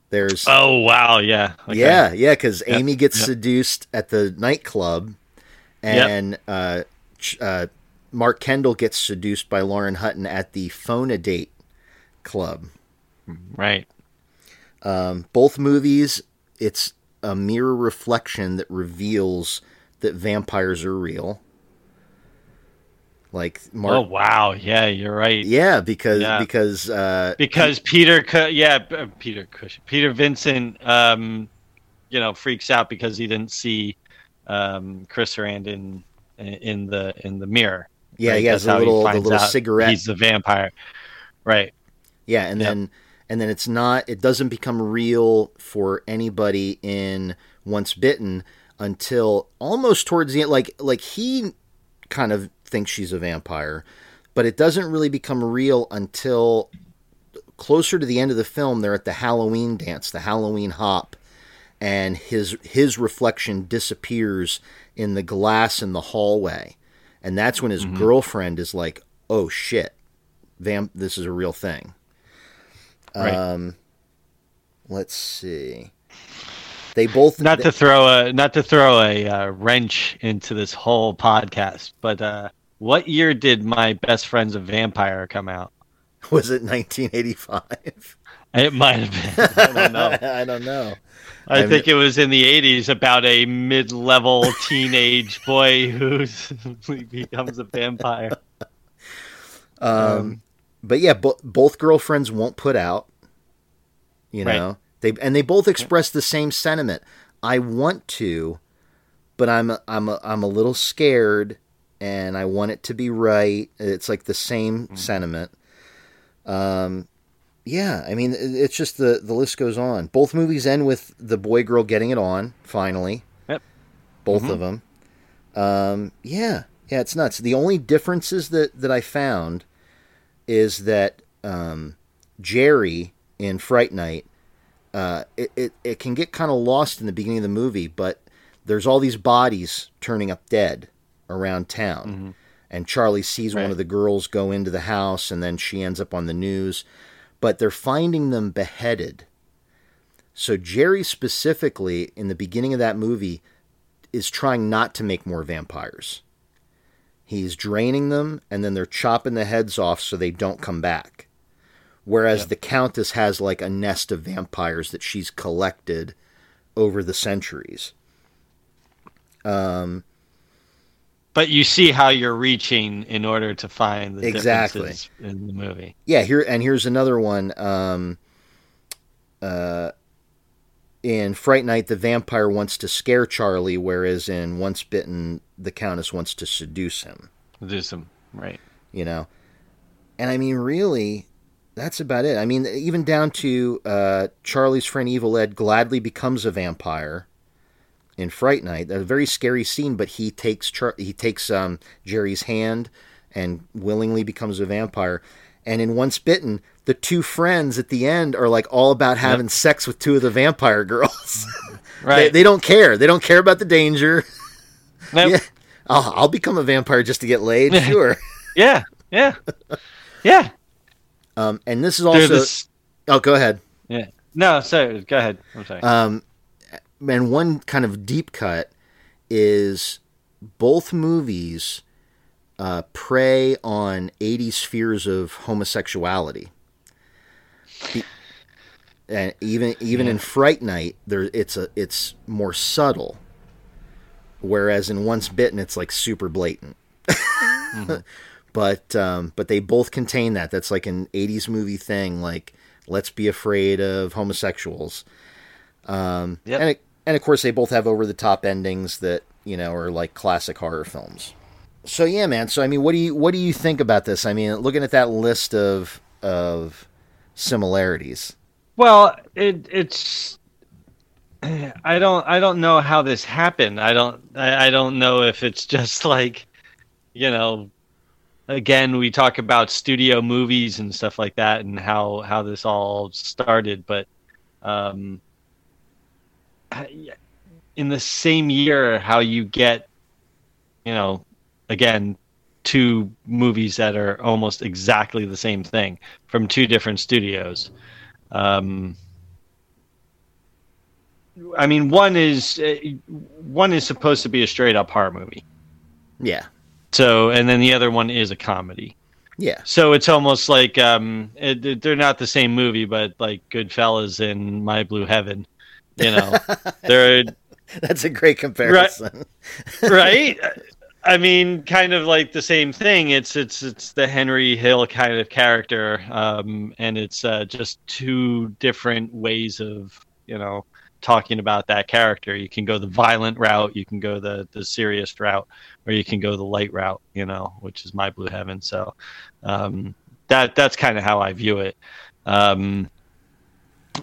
There's Oh wow, yeah. Okay. yeah, yeah, because Yep, Amy gets yep. seduced at the nightclub, and uh, uh, Mark Kendall gets seduced by Lauren Hutton at the Phone a Date club. Right. Um, both movies, it's a mirror reflection that reveals that vampires are real. Like Mark, oh wow, yeah, you're right. yeah, because Yeah. because uh, Because Peter, yeah, uh, Peter Cushing, Peter Vincent, um, you know, freaks out because he didn't see um, Chris Sarandon in, in the in the mirror. yeah, right? he has That's a little the little cigarette. He's the vampire, right? Yeah, and Yep. then and then it's not it doesn't become real for anybody in Once Bitten until almost towards the end like like he kind of thinks she's a vampire, but it doesn't really become real until closer to the end of the film they're at the Halloween dance, the Halloween hop, and his his reflection disappears in the glass in the hallway. And that's when his mm-hmm. girlfriend is like, "Oh shit. Vamp this is a real thing." Right. Um, let's see. They both Not to throw a not to throw a uh, wrench into this whole podcast, but uh, what year did my best friend's a vampire come out? *laughs* was it 1985? It might have been. *laughs* I don't know. I don't know. I think it was in the 80s about a mid-level teenage boy who *laughs* becomes a vampire. Um, but yeah, bo- both girlfriends won't put out. You Right. know, they and they both express the same sentiment. I want to, but I'm a, I'm a, I'm a little scared, and I want it to be right. It's like the same Mm. sentiment. Um, yeah, I mean, it's just the the list goes on. Both movies end with the boy girl getting it on finally. Yep. Both Mhm. of them. Um, yeah, yeah, it's nuts. The only differences that that I found is that um, Jerry in Fright Night, uh, it, it, it can get kind of lost in the beginning of the movie, but there's all these bodies turning up dead around town. And Charlie sees one of the girls go into the house, and then she ends up on the news. But they're finding them beheaded. So Jerry specifically, in the beginning of that movie, is trying not to make more vampires. He's draining them, and then they're chopping the heads off so they don't come back. Whereas the Countess has like a nest of vampires that she's collected over the centuries. Um, But you see how you're reaching in order to find the Exactly. differences in the movie. yeah, here and here's another one. Um, uh, in Fright Night, the vampire wants to scare Charlie, whereas in Once Bitten, the Countess wants to seduce him. Do some right. you know and i mean really that's about it i mean even down to uh, charlie's friend evil ed gladly becomes a vampire in fright night a very scary scene but he takes Char- he takes um, jerry's hand and willingly becomes a vampire and in once bitten the two friends at the end are like all about having sex with two of the vampire girls *laughs* Right. they don't care they don't care about the danger Nope. yeah I'll, I'll become a vampire just to get laid *laughs* sure yeah. Yeah. Yeah. um, and this is also this- Oh, go ahead. yeah. No, sorry. Go ahead. I'm sorry. Um, and one kind of deep cut is both movies uh, prey on 80s fears of homosexuality. And even even in Fright Night, there it's a it's more subtle, whereas in Once Bitten, it's like super blatant. *laughs* But um, but they both contain that. That's like an '80s movie thing. Like let's be afraid of homosexuals. Um, Yep. and it, and of course they both have over the top endings that you know are like classic horror films. So yeah, man. So I mean, what do you what do you think about this? I mean, looking at that list of of similarities. Well, it it's I don't I don't know how this happened. I don't I, I don't know if it's just *laughs* like you know again we talk about studio movies and stuff like that and how how this all started but um in the same year how you get, you know, again, two movies that are almost exactly the same thing from two different studios. Um, I mean, one is uh, one is supposed to be a straight up horror movie. Yeah. So, and then the other one is a comedy. Yeah. So it's almost like um, it, they're not the same movie, but like Goodfellas and My Blue Heaven. You know, *laughs* they're That's a great comparison. right. *laughs* I mean, kind of like the same thing. It's it's it's the Henry Hill kind of character, um, and it's uh, just two different ways of you know talking about that character. You can go the violent route, you can go the the serious route, or you can go the light route. You know, which is my blue heaven. So um, that that's kind of how I view it. Um,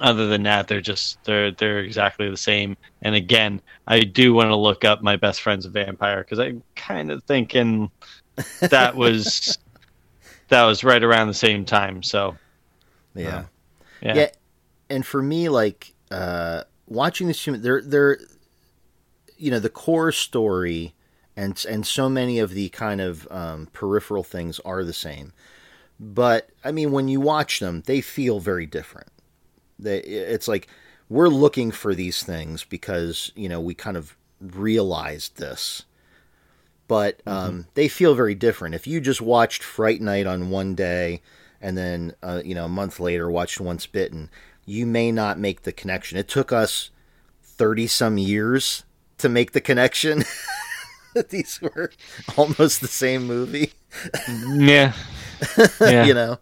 other than that, they're just they're they're exactly the same. And again, I do want to look up my best friend's a vampire because I'm kind of thinking *laughs* that was that was right around the same time. So Yeah. uh, yeah, Yeah. And for me, like uh, watching this, they're they're you know the core story and and so many of the kind of um, peripheral things are the same. But I mean, when you watch them, they feel very different. They, it's like we're looking for these things because you know we kind of realized this, but um, they feel very different. If you just watched Fright Night on one day and then uh, you know a month later watched Once Bitten, you may not make the connection. It took us thirty some years to make the connection. that *laughs* These were almost the same movie yeah, *laughs* yeah. you know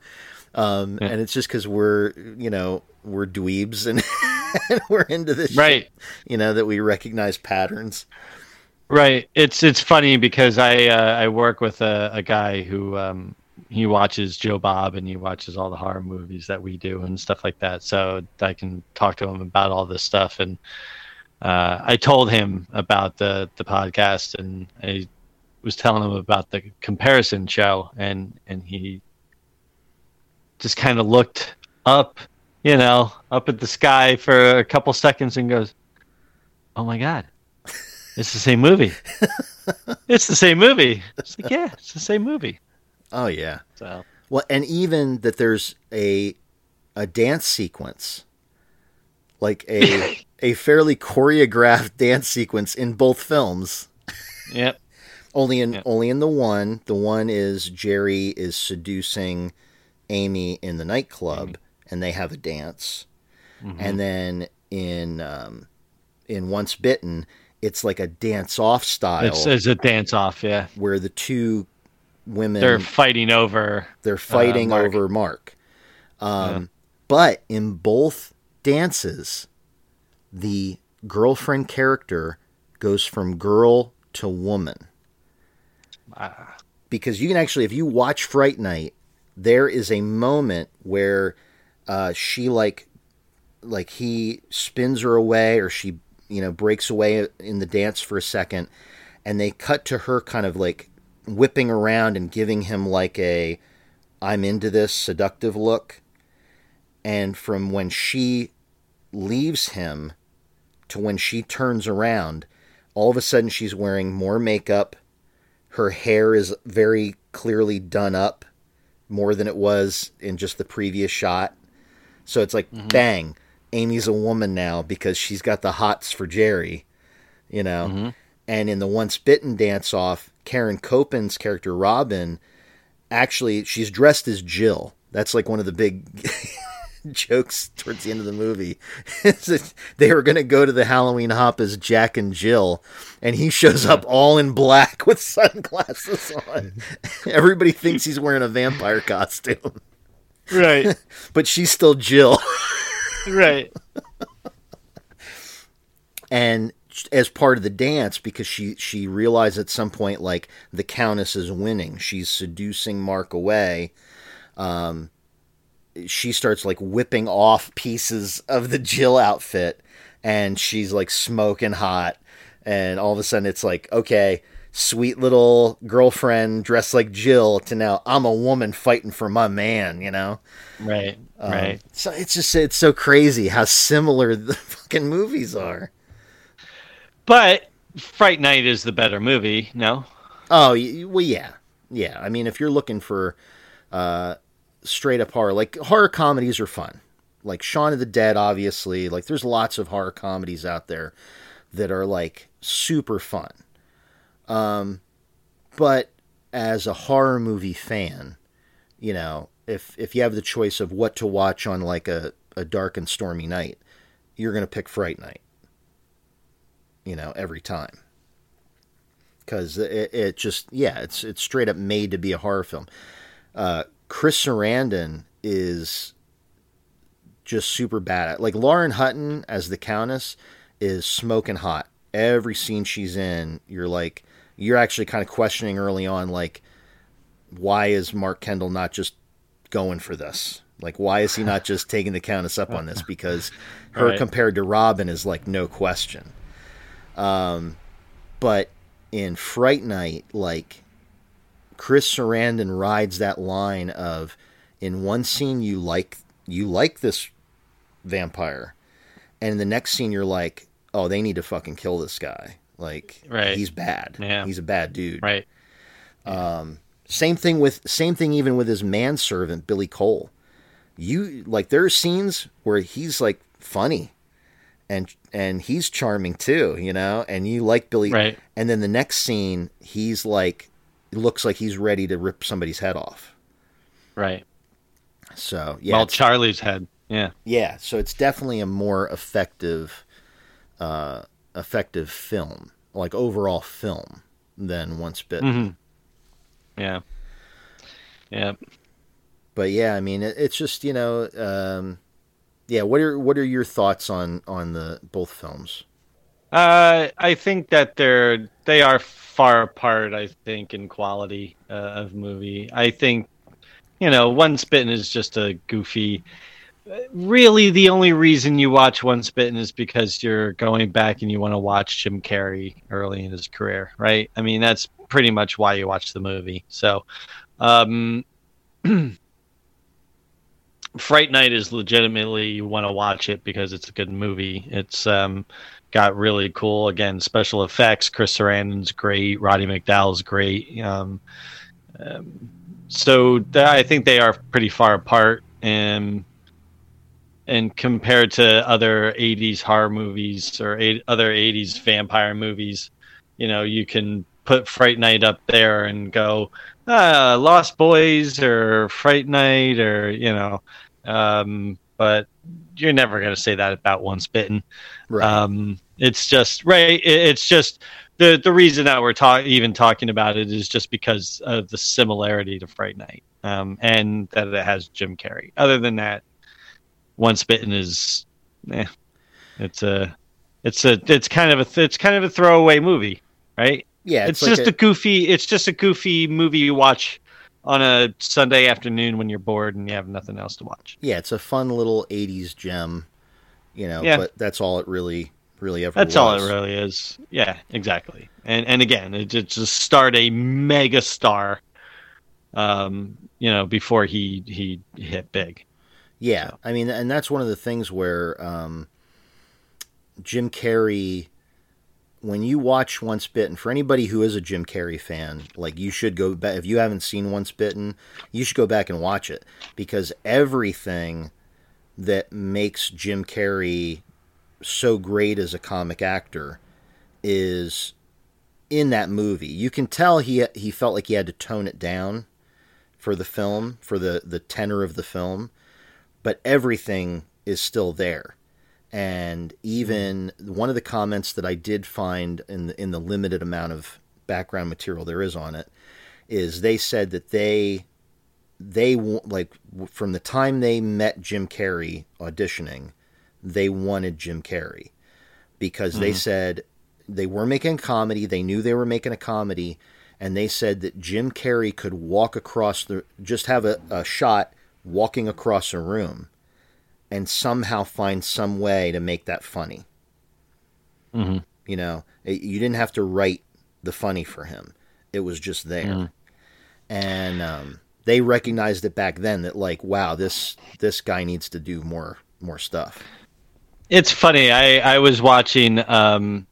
um, Yeah. and it's just because we're you know we're dweebs and, *laughs* and we're into this shit, right. you know that we recognize patterns Right. It's it's funny because I uh, I work with a, a guy who um, he watches Joe Bob and he watches all the horror movies that we do and stuff like that. So I can talk to him about all this stuff. And uh, I told him about the the podcast and I was telling him about the comparison show and and he just kind of looked up, you know, up at the sky for a couple seconds and goes, "Oh my god." It's the same movie. *laughs* it's the same movie. It's like, yeah, it's the same movie. oh yeah So well and even that there's a a dance sequence like a *laughs* a fairly choreographed dance sequence in both films Yep. *laughs* only in Yeah. only in the one the one is jerry is seducing amy in the nightclub and they have a dance Mm-hmm. and then in um, in once bitten it's like a dance off style It's, it's a dance off. Yeah, where the two women they're fighting over. they're fighting Mark. over Mark. Um, But in both dances, the girlfriend character goes from girl to woman. Ah. Because you can actually, if you watch Fright Night, there is a moment where uh, she like, like he spins her away, or she, you know, breaks away in the dance for a second, and they cut to her kind of like whipping around and giving him like a I'm into this seductive look. And from when she leaves him to when she turns around, all of a sudden she's wearing more makeup. Her hair is very clearly done up more than it was in just the previous shot. So it's like, mm-hmm. bang, Amy's a woman now because she's got the hots for Jerry, you know? Mm-hmm. And in the Once Bitten dance off, Karen Kopins' character, Robin, actually, she's dressed as Jill. That's like one of the big *laughs* *laughs* jokes towards the end of the movie. *laughs* they were going to go to the Halloween hop as Jack and Jill, and he shows up all in black *laughs* with sunglasses on. Everybody thinks he's wearing a vampire costume, Right. but she's still Jill. right. and as part of the dance because she she realized at some point like the countess is winning she's seducing mark away um she starts like whipping off pieces of the jill outfit and she's like smoking hot and all of a sudden it's like okay sweet little girlfriend dressed like jill to now i'm a woman fighting for my man you know Right. Um, right. so it's just it's so crazy how similar *laughs* the fucking movies are but Fright Night is the better movie. No. Oh, well, yeah, yeah. I mean, if you're looking for uh, straight up horror, like horror comedies are fun. Like Shaun of the Dead, obviously. Like there's lots of horror comedies out there that are like super fun. Um, but as a horror movie fan, you know, if if you have the choice of what to watch on like a, a dark and stormy night, you're gonna pick Fright Night. You know, every time because it, it just yeah it's it's straight up made to be a horror film uh, chris sarandon is just super bad at like lauren hutton as the countess is smoking hot. Every scene she's in you're like you're actually kind of questioning early on like why is mark kendall not just going for this? Like why is he not just *laughs* taking the countess up on this? Because her Right. compared to robin is like no question. Um but in Fright Night, like Chris Sarandon rides that line of in one scene you like you like this vampire, and in the next scene you're like, oh, they need to fucking kill this guy. Like, Right. he's bad. Yeah. he's a bad dude. Right. Um, same thing with same thing even with his manservant Billy Cole. You like there are scenes where he's like funny, and and he's charming too, you know, and you like Billy. Right. And then the next scene, he's like, looks like he's ready to rip somebody's head off. Right. So yeah, well, Charlie's head. Yeah. yeah. So it's definitely a more effective, uh, effective film, like overall film than Once Bitten. hmm Yeah. Yeah. But yeah, I mean, it, it's just you know, um, yeah. What are what are your thoughts on on the both films? Uh, I think that they're they are far apart. I think in quality uh, of movie. I think you know, Once Bitten is just a goofy. Really, the only reason you watch Once Bitten is because you're going back and you want to watch Jim Carrey early in his career, right? I mean, that's pretty much why you watch the movie. So, um, *clears throat* Fright Night is legitimately you want to watch it because it's a good movie. It's um, got really cool again special effects. Chris Sarandon's great. Roddy McDowall's great. Um, um, so th- I think they are pretty far apart, and and compared to other '80s horror movies or eight, other '80s vampire movies, you know, you can put Fright Night up there and go, uh, Lost Boys or Fright Night or you know, um, but you're never going to say that about Once Bitten. Right. Um, it's just right. It's just the the reason that we're talking even talking about it is just because of the similarity to Fright Night, um, and that it has Jim Carrey. Other than that, Once Bitten is, eh, it's a, it's a, it's kind of a, it's kind of a throwaway movie, right? yeah, It's, like just a, goofy, it's just a goofy movie you watch on a Sunday afternoon when you're bored and you have nothing else to watch. yeah, it's a fun little '80s gem, you know. Yeah. But that's all it really really ever. That's all it really is. Yeah, exactly. And and again, it it just start a mega star. Um, you know, before he he hit big. Yeah, So. I mean, and that's one of the things where um, Jim Carrey, when you watch Once Bitten, for anybody who is a Jim Carrey fan, like you should go back. If you haven't seen Once Bitten, you should go back and watch it because everything that makes Jim Carrey so great as a comic actor is in that movie. You can tell he he felt like he had to tone it down for the film, for the the tenor of the film but everything is still there. And even one of the comments that I did find in the, in the limited amount of background material there is on it is they said that they they like from the time they met Jim Carrey auditioning, they wanted Jim Carrey because they said they were making a comedy, they knew they were making a comedy, and they said that Jim Carrey could walk across the just have a, a shot walking across a room and somehow find some way to make that funny. Mhm. You know, it- you didn't have to write the funny for him; it was just there. Mhm. And um, they recognized it back then that, like, wow, this this guy needs to do more more stuff. It's funny. I I was watching um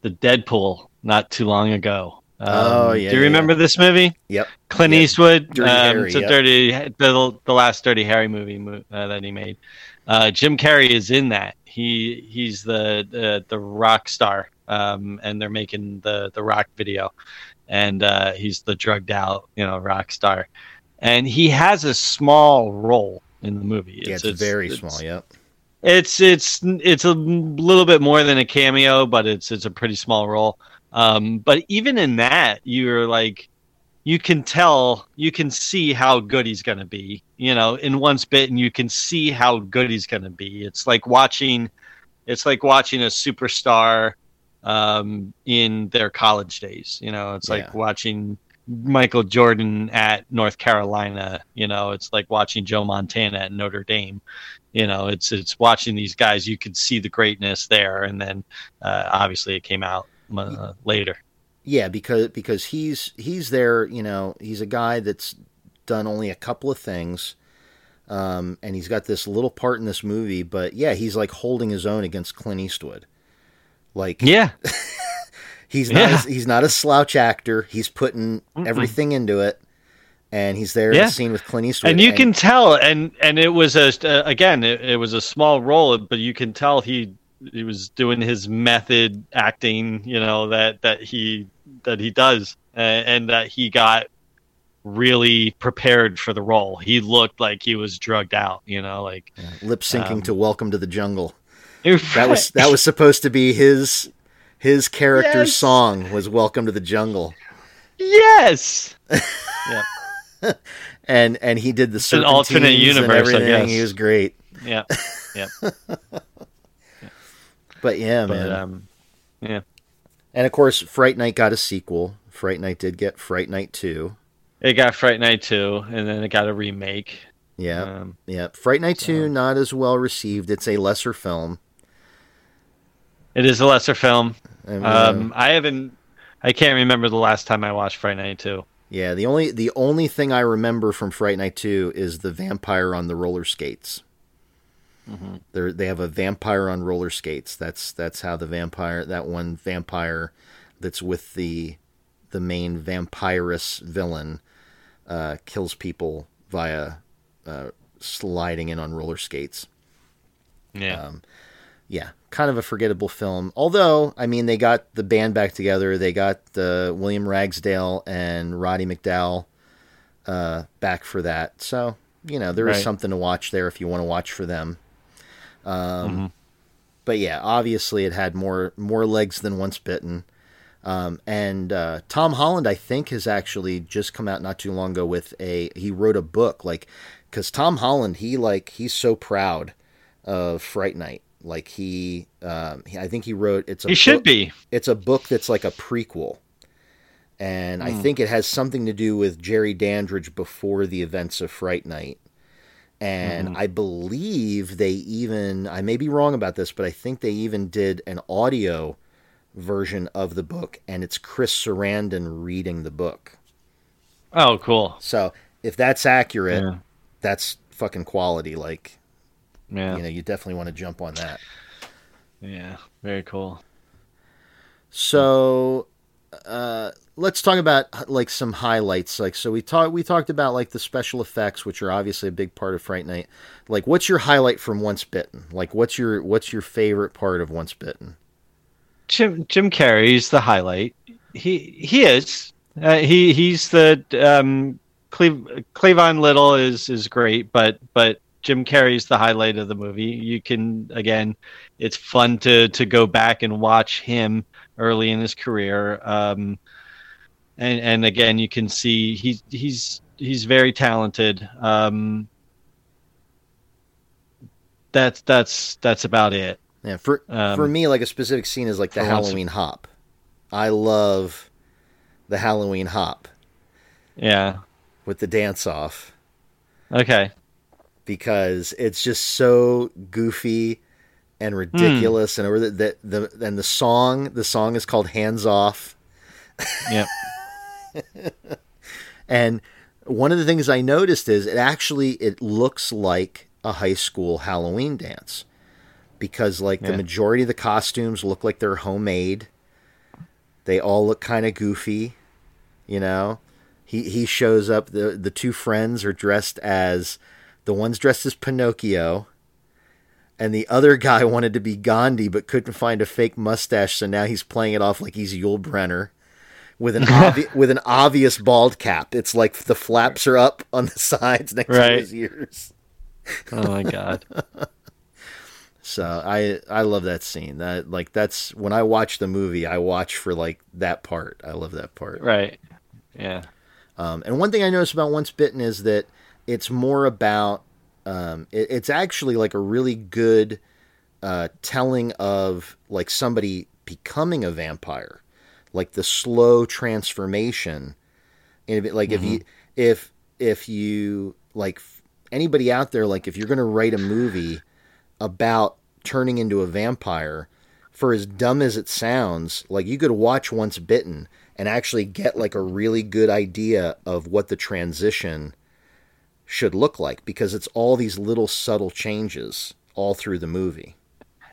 the Dead Pool not too long ago. Um, Oh, yeah, Do you yeah, remember this movie? Yep. Clint Yeah, Eastwood. Dirty um, Harry, it's a yep. dirty the, the last Dirty Harry movie uh, that he made. Uh, Jim Carrey is in that. He he's the the, the rock star, um, and they're making the the rock video, and uh, he's the drugged out you know rock star, and he has a small role in the movie. Yeah, it's, very small. Yep. It's it's it's a little bit more than a cameo, but it's it's a pretty small role. Um, but even in that, you're like, you can tell, you can see how good he's gonna be. You know, in Once Bitten, you can see how good he's gonna be. It's like watching, it's like watching a superstar um, in their college days. You know, it's like watching Michael Jordan at North Carolina. You know, it's like watching Joe Montana at Notre Dame you know it's it's watching these guys you could see the greatness there and then uh, obviously it came out uh, later Yeah, because because he's he's there. You know, he's a guy that's done only a couple of things, um, and he's got this little part in this movie. But yeah, he's like holding his own against Clint Eastwood. Like yeah *laughs* he's not Yeah. a, he's not a slouch actor. He's putting everything into it, and he's there in the scene with Clint Eastwood. and you can tell and and it was a uh, again it, it was a small role but you can tell he he was doing his method acting you know that that he that he does uh, and that he got really prepared for the role he looked like he was drugged out you know like lip syncing um, to "Welcome to the Jungle." That was that was supposed to be his his character's Yes. song was "Welcome to the Jungle," yes *laughs* yeah. and and he did the an alternate and universe, I everything. guess. He was great. yeah yeah *laughs* But yeah, but man. um yeah and of course, Fright Night got a sequel. Fright Night did get Fright Night 2. it got fright night 2 and then it got a remake Yeah. um yeah. Fright Night 2 not as well received. It's a lesser film. it is a lesser film Uh, Um, I haven't. I can't remember the last time I watched Fright Night Two. yeah, the only the only thing I remember from Fright Night 2 is the vampire on the roller skates. Mm-hmm. They're, they have a vampire on roller skates. That's that's how the vampire that one vampire that's with the the main vampirous villain uh, kills people via uh, sliding in on roller skates. Yeah, Um, yeah, kind of a forgettable film. Although, I mean, they got the band back together. They got uh, William Ragsdale and Roddy McDowall uh, back for that. So, you know, there is Right. something to watch there if you want to watch for them. Um, Mm-hmm. But yeah, obviously, it had more more legs than Once Bitten. Um, and uh, Tom Holland, I think, has actually just come out not too long ago with a. He wrote a book, like, because Tom Holland, he like he's so proud of Fright Night. Like he, um, he- I think he wrote it's a he should book- be. it's a book that's like a prequel and i think it has something to do with jerry dandridge before the events of fright night and i believe they even i may be wrong about this but i think they even did an audio version of the book and it's chris sarandon reading the book Oh, cool. so if that's accurate Yeah. that's fucking quality like Yeah, you know you definitely want to jump on that yeah, very cool. So, uh, let's talk about like some highlights. Like, so we talked we talked about like the special effects, which are obviously a big part of Fright Night. Like, what's your highlight from Once Bitten? Like, what's your what's your favorite part of Once Bitten? Jim Jim Carrey's the highlight. He he is. Uh, he he's the um, Cleve, Cleavon Little is is great, but but Jim Carrey's the highlight of the movie. You can again, it's fun to to go back and watch him early in his career. Um, and and again, you can see he's he's he's very talented. Um, that's that's that's about it. Yeah, for Um, for me, like a specific scene is like the Halloween hop. I love the Halloween hop Yeah. with the dance off Okay. Because it's just so goofy and hmm. ridiculous and over the, the the and the song the song is called Hands Off Yep. *laughs* and one of the things I noticed is it actually it looks like a high school Halloween dance because like the majority of the costumes look like they're homemade They all look kind of goofy, you know. He he shows up. the The two friends are dressed as the one's dressed as Pinocchio, and the other guy *laughs* wanted to be Gandhi but couldn't find a fake mustache, so now he's playing it off like he's Yul Brynner with an *laughs* obvi- with an obvious bald cap. It's like the flaps are up on the *laughs* sides next to his ears. Oh my god. So I I love that scene. That like that's when I watch the movie, I watch for like that part. I love that part. right. Yeah. Um, and one thing I noticed about Once Bitten is that it's more about um, it, it's actually like a really good uh, telling of like somebody becoming a vampire, like the slow transformation. And if, like if you if if you like anybody out there, like if you're going to write a movie about turning into a vampire, for as dumb as it sounds, like you could watch Once Bitten and actually get like a really good idea of what the transition should look like because it's all these little subtle changes all through the movie.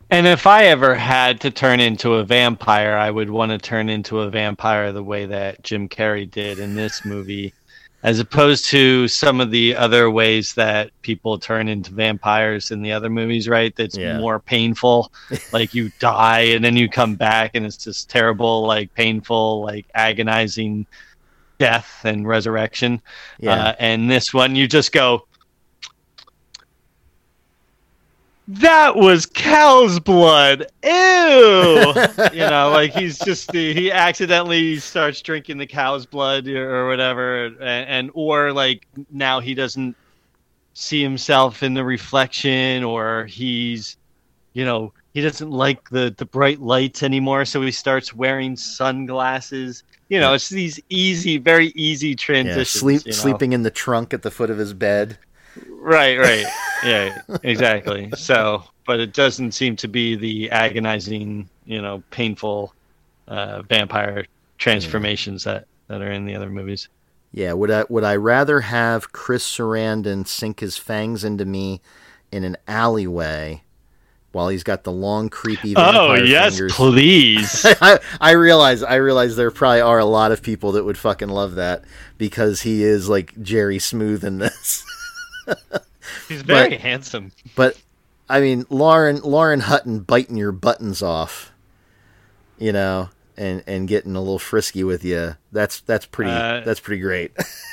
And if I ever had to turn into a vampire, I would want to turn into a vampire the way that Jim Carrey did in this movie, as opposed to some of the other ways that people turn into vampires in the other movies, right? That's Yeah. more painful. *laughs* like you die and then you come back and it's just terrible, like painful, like agonizing death and resurrection. Yeah. Uh, and this one, you just go, that was cow's blood. Ew. *laughs* you know, like he's just he accidentally starts drinking the cow's blood or whatever, and, and or like now he doesn't see himself in the reflection, or he's, you know, he doesn't like the the bright lights anymore, so he starts wearing sunglasses. You know, it's these easy, very easy yeah. transitions. Sleep, you know? sleeping in the trunk at the foot of his bed. Right, right. *laughs* Yeah, exactly. So, but it doesn't seem to be the agonizing, you know, painful uh, vampire transformations that, that are in the other movies. Yeah, would I would I rather have Chris Sarandon sink his fangs into me in an alleyway while he's got the long creepy Oh, yes, fingers? please. *laughs* I, I realize I realize there probably are a lot of people that would fucking love that because he is like Jerry Smooth in this. *laughs* He's very But- handsome. But I mean, Lauren Lauren Hutton biting your buttons off, you know, and and getting a little frisky with you. That's that's pretty Uh, that's pretty great.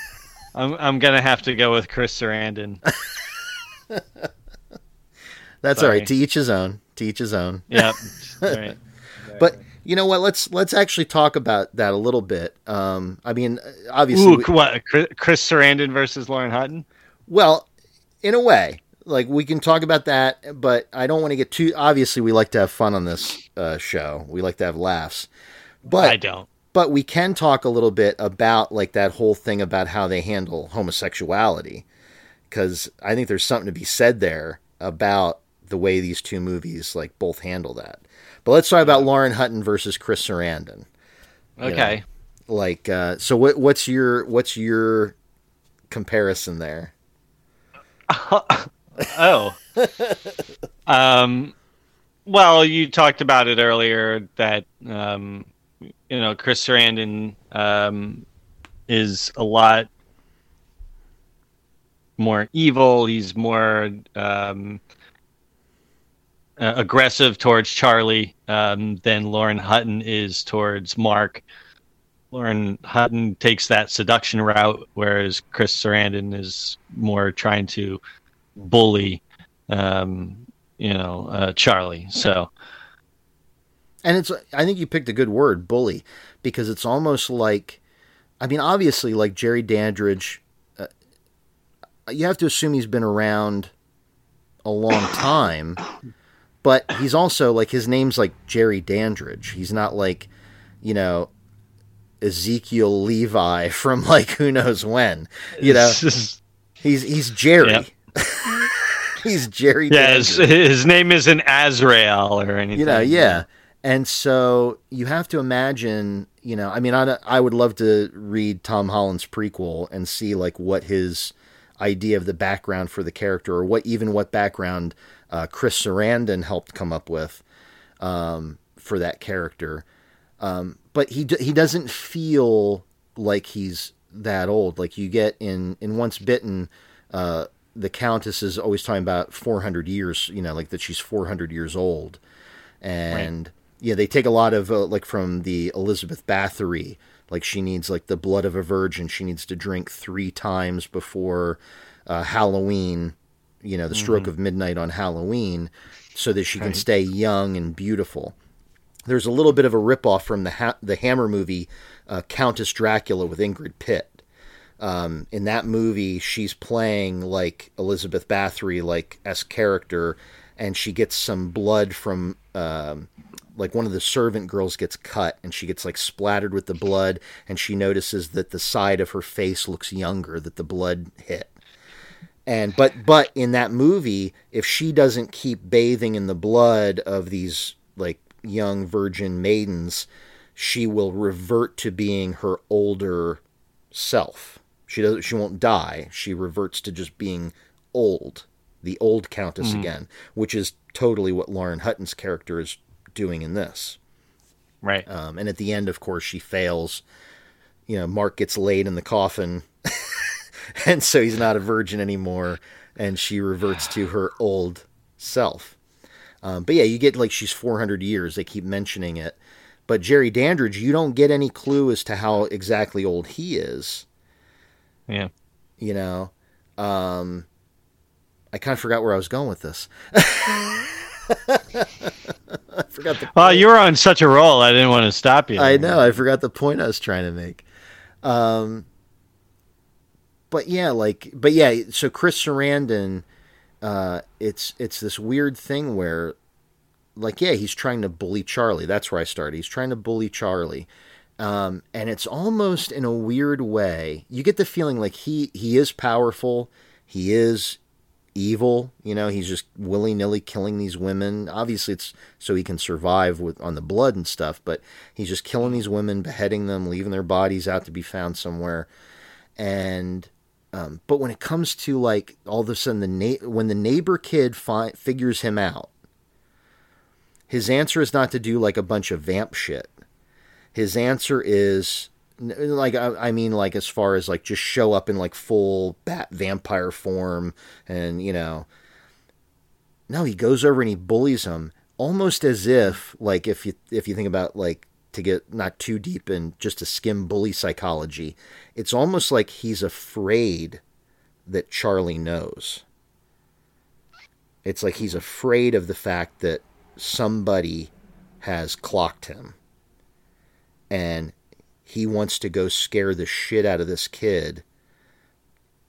*laughs* I'm I'm gonna have to go with Chris Sarandon. That's all right. sorry. To each his own. To each his own. Yep. *laughs* right. But you know what? Let's let's actually talk about that a little bit. Um, I mean, obviously, Ooh, we- what? Chris Chris Sarandon versus Lauren Hutton? well, in a way, like we can talk about that, but I don't want to get too. Obviously, we like to have fun on this uh, show. We like to have laughs, but I don't. but we can talk a little bit about like that whole thing about how they handle homosexuality because I think there's something to be said there about the way these two movies like both handle that. But let's talk about Lauren Hutton versus Chris Sarandon. Okay. Like, uh, so what? What's your what's your comparison there? *laughs* Oh. um, well, you talked about it earlier that um, you know Chris Sarandon um, is a lot more evil. He's more um, uh, aggressive towards Charlie um, than Lauren Hutton is towards Mark. Lauren Hutton takes that seduction route, whereas Chris Sarandon is more trying to bully, um, you know, uh, Charlie. So And it's I think you picked a good word, bully, because it's almost like I mean, obviously like Jerry Dandridge uh, you have to assume he's been around a long time, but he's also like his name's like Jerry Dandridge. He's not like, you know, Ezekiel Levi *laughs* from like who knows when. You know, he's he's Jerry. Yep. *laughs* he's Jerry yeah, his, his name isn't Azrael or anything. you know yeah and so you have to imagine you know i mean I, I would love to read tom holland's prequel and see like what his idea of the background for the character or what even what background uh, chris sarandon helped come up with um, for that character Um, but he d- he doesn't feel like he's that old. Like you get in in Once Bitten, uh, the Countess is always talking about 400 years. You know, like that she's 400 years old, and yeah, they take a lot of uh, like from the Elizabeth Bathory. Like she needs like the blood of a virgin. She needs to drink three times before uh, Halloween. You know, the stroke of midnight on Halloween, so that she can stay young and beautiful. There's a little bit of a ripoff from the ha- the Hammer movie, uh, Countess Dracula with Ingrid Pitt. Um, in that movie, she's playing like Elizabeth Bathory, like s character, and she gets some blood from um, like one of the servant girls gets cut, and she gets like splattered with the blood, and she notices that the side of her face looks younger, that the blood hit. And but but in that movie, if she doesn't keep bathing in the blood of these like young virgin maidens, she will revert to being her older self. She doesn't she won't die. She reverts to just being old, the old countess again, which is totally what Lauren Hutton's character is doing in this. Right. Um, and at the end, of course, she fails. You know, Mark gets laid in the coffin, *laughs* *laughs* and so he's not a virgin anymore, and she reverts to her old self. Um, but yeah, you get like she's 400 years. They keep mentioning it. But Jerry Dandridge, you don't get any clue as to how exactly old he is. Yeah. You know, um, I kind of forgot where I was going with this. *laughs* I forgot the. Well, you were on such a roll. I didn't want to stop you. I know. I forgot the point I was trying to make. Um, but yeah, like, but yeah. So Chris Sarandon, uh, it's it's this weird thing where, like, yeah, he's trying to bully Charlie. That's where I started. He's trying to bully Charlie, um, and it's almost in a weird way. You get the feeling like he he is powerful. He is evil. You know, he's just willy nilly killing these women. Obviously, it's so he can survive with on the blood and stuff. But he's just killing these women, beheading them, leaving their bodies out to be found somewhere. And um, but when it comes to like all of a sudden the na- when the neighbor kid fi- figures him out, his answer is not to do like a bunch of vamp shit. His answer is like I, I mean like as far as like just show up in like full bat vampire form and you know no he goes over and he bullies him almost as if like if you if you think about like to get not too deep in just to skim bully psychology it's almost like he's afraid that Charlie knows it's like he's afraid of the fact that somebody has clocked him and he wants to go scare the shit out of this kid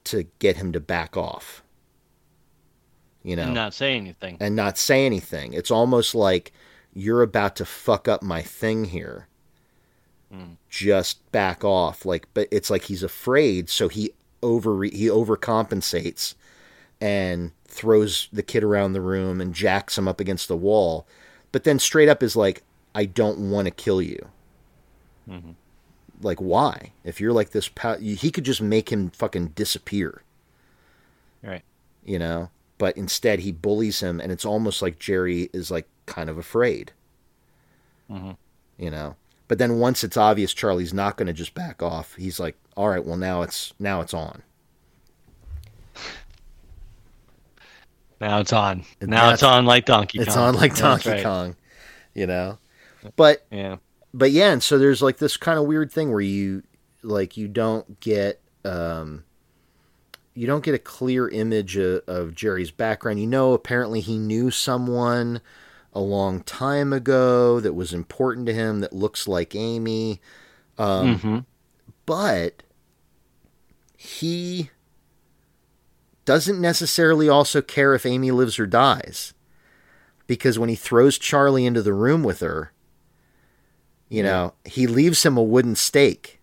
to get him to back off. You know, And not say anything. and not say anything. It's almost like you're about to fuck up my thing here. Just back off. Like, but it's like he's afraid, so he over he overcompensates and throws the kid around the room and jacks him up against the wall. But then straight up is like, I don't want to kill you. Like, why? If you're like this, pow- he could just make him fucking disappear Right. you know but instead he bullies him and it's almost like jerry is like kind of afraid Mhm. you know but then once it's obvious charlie's not going to just back off he's like all right well now it's now it's on Now it's on. And now it's on like Donkey Kong. it's on like donkey right. kong you know but Yeah. but yeah and so there's like this kind of weird thing where you like you don't get um you don't get a clear image of, of jerry's background you know apparently he knew someone a long time ago that was important to him that looks like amy um, hmm but he doesn't necessarily also care if Amy lives or dies. Because when he throws Charlie into the room with her, you know, he leaves him a wooden stake.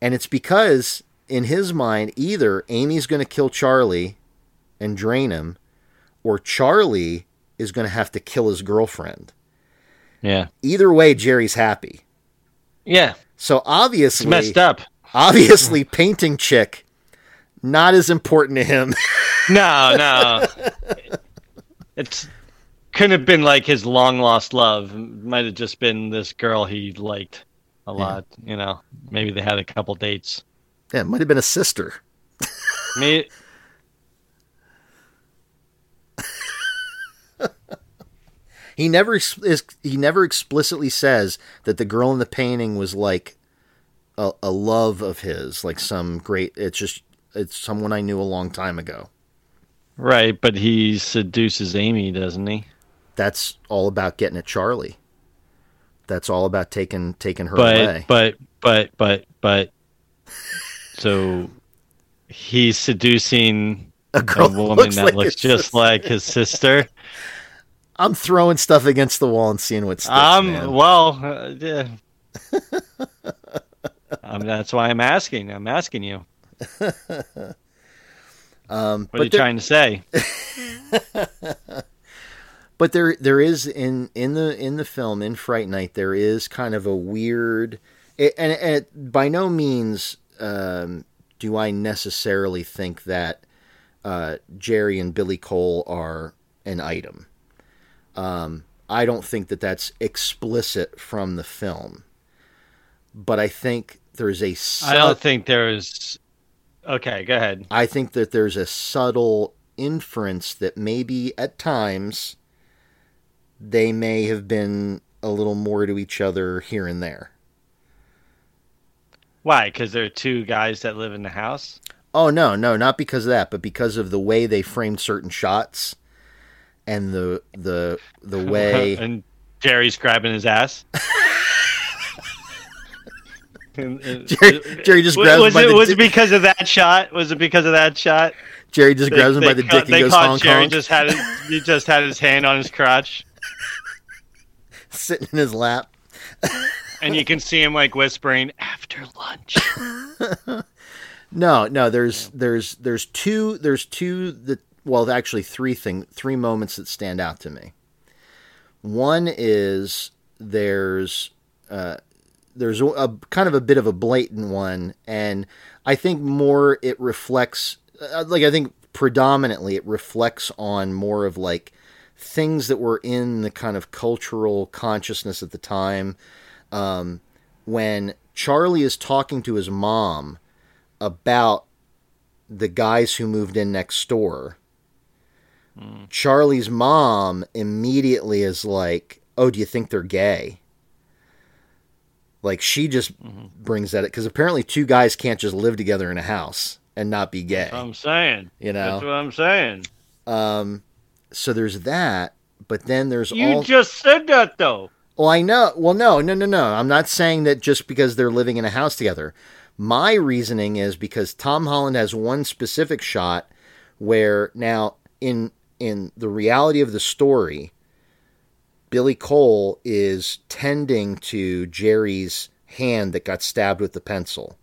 And it's because, in his mind, either Amy's going to kill Charlie and drain him, or Charlie is going to have to kill his girlfriend. Yeah. Either way, Jerry's happy. Yeah. So obviously, It's messed up. obviously painting chick not as important to him *laughs* No, no. it's couldn't have been like his long lost love. Might have just been this girl he liked a lot. You know, maybe they had a couple dates. Yeah, it might have been a sister. Me, He never is. He never explicitly says that the girl in the painting was like a, a love of his, like some great. It's just it's someone I knew a long time ago. right? But he seduces Amy, doesn't he? That's all about getting at Charlie. That's all about taking taking her but away. but but but but so he's seducing a a girl that woman looks that looks just sister. like his sister. *laughs* I'm throwing stuff against the wall and seeing what sticks. um, man. well, uh, yeah. *laughs* um, that's why I'm asking. I'm asking you. *laughs* Um, What are you there, trying to say? *laughs* but there there is in in the in the film in Fright Night there is kind of a weird it, and, and it, by no means um, do I necessarily think that uh, Jerry and Billy Cole are an item. Um, I don't think that that's explicit from the film, but I think there's a I sub- don't think there's. Okay, go ahead. I think that there's a subtle inference that maybe at times they may have been a little more to each other here and there. Why? Because there are two guys that live in the house. Oh no, no, not because of that, but because of the way they framed certain shots and the the the *laughs* way and Jerry's grabbing his ass. *laughs* And- and- Jerry, Jerry just was, grabs him was by it the was it because of that shot? Was it because of that shot? Jerry just grabs him by the caught- dick and goes honk Jerry honk, just had his, he just had his hand on his crotch, *laughs* sitting in his lap. and you can see him like whispering after lunch. No, no. There's there's there's two there's two that well actually three thing three moments that stand out to me. One is there's uh, there's a, a kind of a bit of a blatant one, and I think more it reflects uh, like I think predominantly it reflects on more of like things that were in the kind of cultural consciousness at the time. Um, when Charlie is talking to his mom about the guys who moved in next door. Charlie's mom immediately is like, "Oh, do you think they're gay?" Like she just brings that because apparently two guys can't just live together in a house and not be gay. That's what I'm saying. you know, That's what I'm saying. Um, so there's that, but then there's You all. just said that though. Well, I know. Well, no, no, no, no. I'm not saying that just because they're living in a house together. My reasoning is because Tom Holland has one specific shot where now in in the reality of the story, Billy Cole is tending to Jerry's hand that got stabbed with the pencil.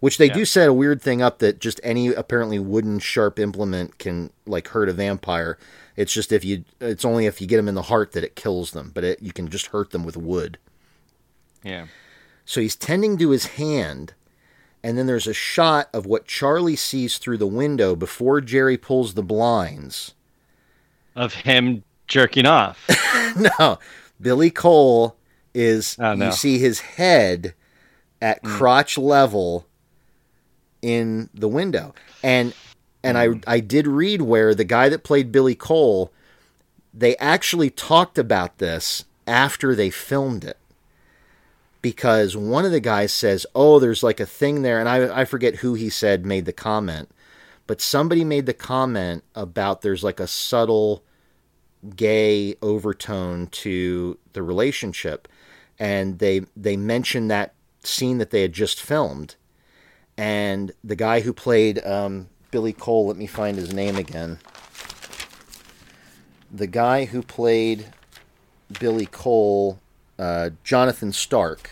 Which they do set a weird thing up that just any apparently wooden sharp implement can like hurt a vampire. It's just if you it's only if you get them in the heart that it kills them, but it, you can just hurt them with wood. Yeah. So he's tending to his hand, and then there's a shot of what Charlie sees through the window before Jerry pulls the blinds. Of him jerking off. *laughs* no, Billy Cole is Oh, no. you see his head at hmm. crotch level in the window. And and I hmm. I did read where the guy that played Billy Cole they actually talked about this after they filmed it. Because one of the guys says, "Oh, there's like a thing there." And I I forget who he said made the comment, but somebody made the comment about there's like a subtle gay overtone to the relationship. And they they mentioned that scene that they had just filmed. And the guy who played um, Billy Cole let me find his name again. The guy who played Billy Cole uh, Jonathan Stark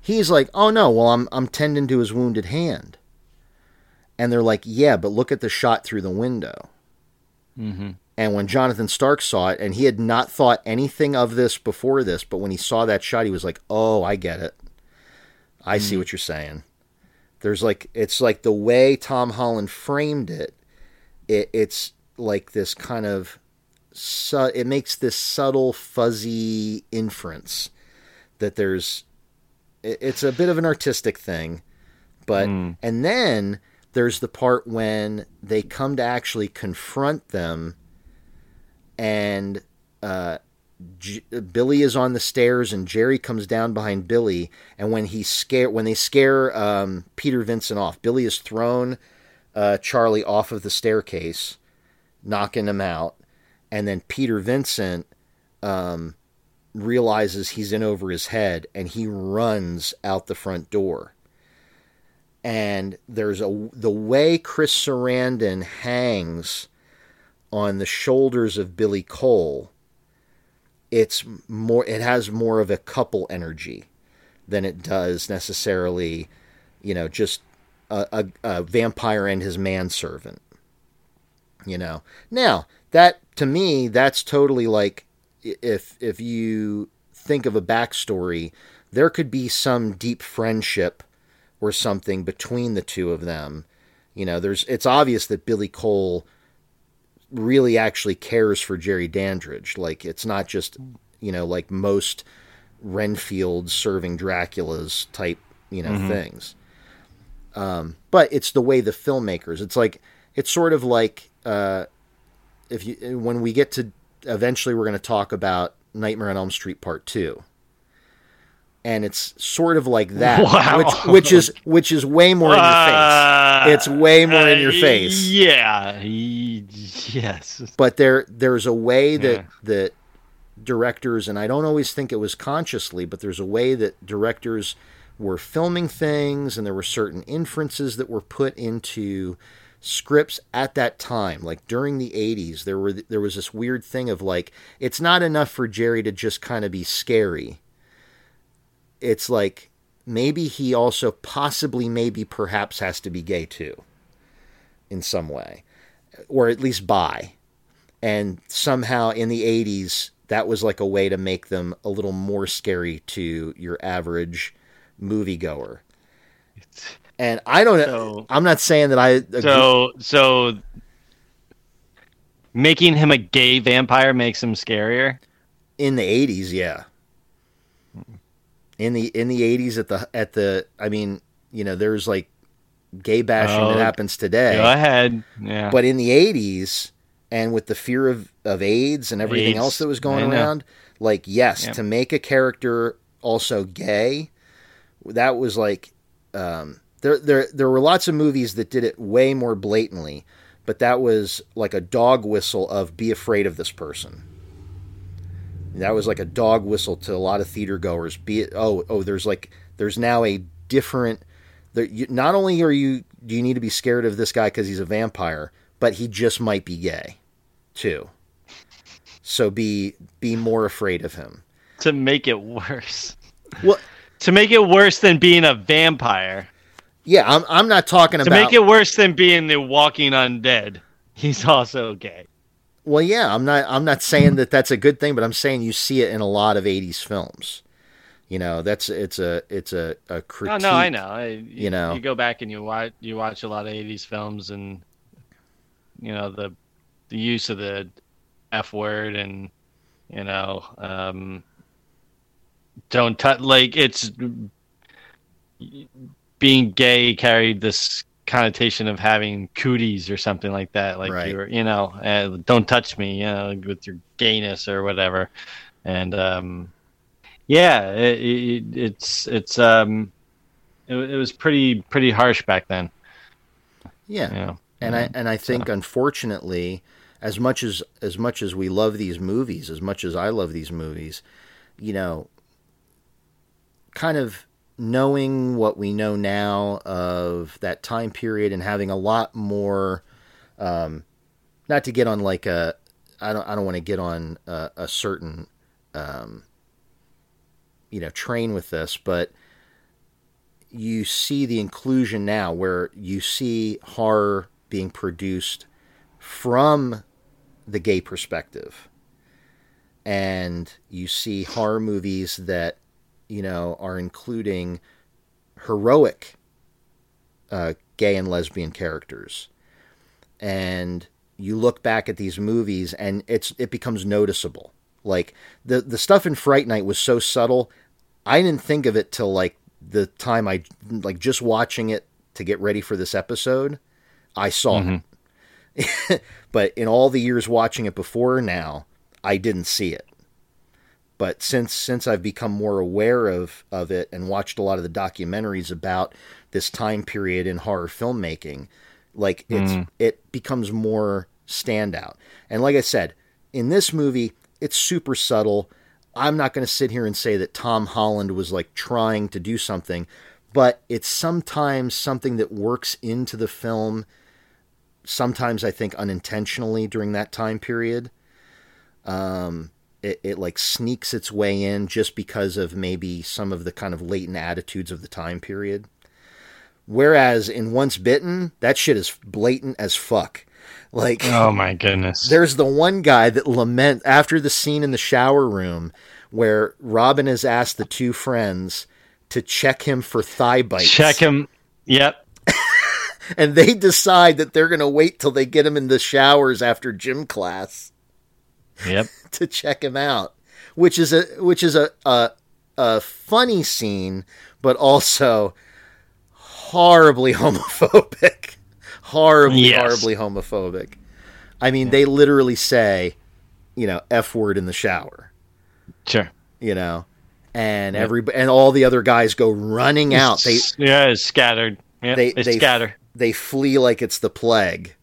he's like oh no well I'm I'm tending to his wounded hand. And they're like yeah but look at the shot through the window and when Jonathan Stark saw it, and he had not thought anything of this before this, but when he saw that shot, he was like, "Oh, I get it. I see hmm. what you're saying." There's like it's like the way Tom Holland framed it. it it's like this kind of su- it makes this subtle fuzzy inference that there's it- it's a bit of an artistic thing but hmm. and then there's the part when they come to actually confront them and uh J- Billy is on the stairs and Jerry comes down behind Billy. And when he scare when they scare um, Peter Vincent off Billy is thrown uh, Charlie off of the staircase knocking him out. And then Peter Vincent um, realizes he's in over his head and he runs out the front door. And there's a the way Chris Sarandon hangs on the shoulders of Billy Cole it's more it has more of a couple energy than it does necessarily you know just a, a, a vampire and his manservant you know. Now that to me that's totally like if if you think of a backstory there could be some deep friendship or something between the two of them. You know there's it's obvious that billy cole really actually cares for jerry dandridge. Like it's not just you know like most renfield serving dracula's type you know things. Um, but it's the way the filmmakers it's like it's sort of like uh, if you when we get to eventually we're going to talk about nightmare on elm street part 2 and it's sort of like that *laughs* Wow. which which is which is way more in your face. It's way more in your uh, face. Yeah. *laughs* Yes. but there there's a way that Yeah. that directors and I don't always think it was consciously, but there's a way that directors were filming things and there were certain inferences that were put into scripts at that time like during the 80s there were there was this weird thing of like it's not enough for Jerry to just kind of be scary it's like maybe he also possibly maybe perhaps has to be gay too in some way or at least bi and somehow in the 80s that was like a way to make them a little more scary to your average moviegoer and i don't So- i'm not saying that i agree. So so making him a gay vampire makes him scarier. in the 80s yeah hmm. in the in the 80s at the at the i mean you know there's like gay bashing Oh, that happens today Go ahead. Yeah. But in the 80s, and with the fear of, of AIDS and everything AIDS, else that was going around, like, yes, Yep. to make a character also gay, that was like, um, there, there, there were lots of movies that did it way more blatantly, but that was like a dog whistle of be afraid of this person. That was like a dog whistle to a lot of theater goers. Be it, oh, oh, there's like, there's now a different, there, you, not only are you, do you need to be scared of this guy because he's a vampire, but he just might be gay too. So be be more afraid of him. to make it worse. Well, *laughs* To make it worse than being a vampire. yeah, I'm I'm not talking To about To make it worse than being the walking undead. He's also gay. Well, yeah, I'm not I'm not saying that that's a good thing, but I'm saying you see it in a lot of 80s films. You know, that's it's a it's a, a critique. Oh no, I know. I, you, you know. you go back and you watch you watch a lot of '80s films, and you know the the use of the f word, and you know, um, don't touch. Like it's being gay carried this connotation of having cooties or something like that. Like Right. you're, you know, uh, don't touch me, you know, with your gayness or whatever, and um, yeah, it, it, it's it's um, it, it was pretty pretty harsh back then. Yeah. You know, and I and I think unfortunately, as much as as much as we love these movies, as much as I love these movies, you know, kind of knowing what we know now of that time period and having a lot more, um, not to get on like a, I don't I don't want to get on a, a certain, um, you know, train with this, but you see the inclusion now where you see horror being produced from the gay perspective and you see horror movies that you know are including heroic uh, gay and lesbian characters and you look back at these movies and it's it becomes noticeable. Like the the stuff in Fright Night was so subtle, I didn't think of it till like the time I like just watching it to get ready for this episode. I saw it, mm-hmm. *laughs* but in all the years watching it before now, I didn't see it. But since since I've become more aware of of it and watched a lot of the documentaries about this time period in horror filmmaking, like it's mm. it becomes more standout. And like I said, in this movie, it's super subtle. I'm not going to sit here and say that Tom Holland was like trying to do something, but it's sometimes something that works into the film. Sometimes I think unintentionally during that time period. Um, it, it like sneaks its way in just because of maybe some of the kind of latent attitudes of the time period. Whereas in Once Bitten, that shit is blatant as fuck. Like, Oh my goodness. there's the one guy that lament after the scene in the shower room where Robin has asked the two friends to check him for thigh bites. Check him. Yep. *laughs* And they decide that they're going to wait till they get him in the showers after gym class Yep. *laughs* to check him out, which is a which is a a, a funny scene, but also horribly *laughs* homophobic, horribly Yes. horribly homophobic. I mean, they literally say, you know, f word in the shower, Sure. you know, and every and all the other guys go running out. They yeah, it's scattered. Yeah, they- they, they- scatter. they flee like it's the plague.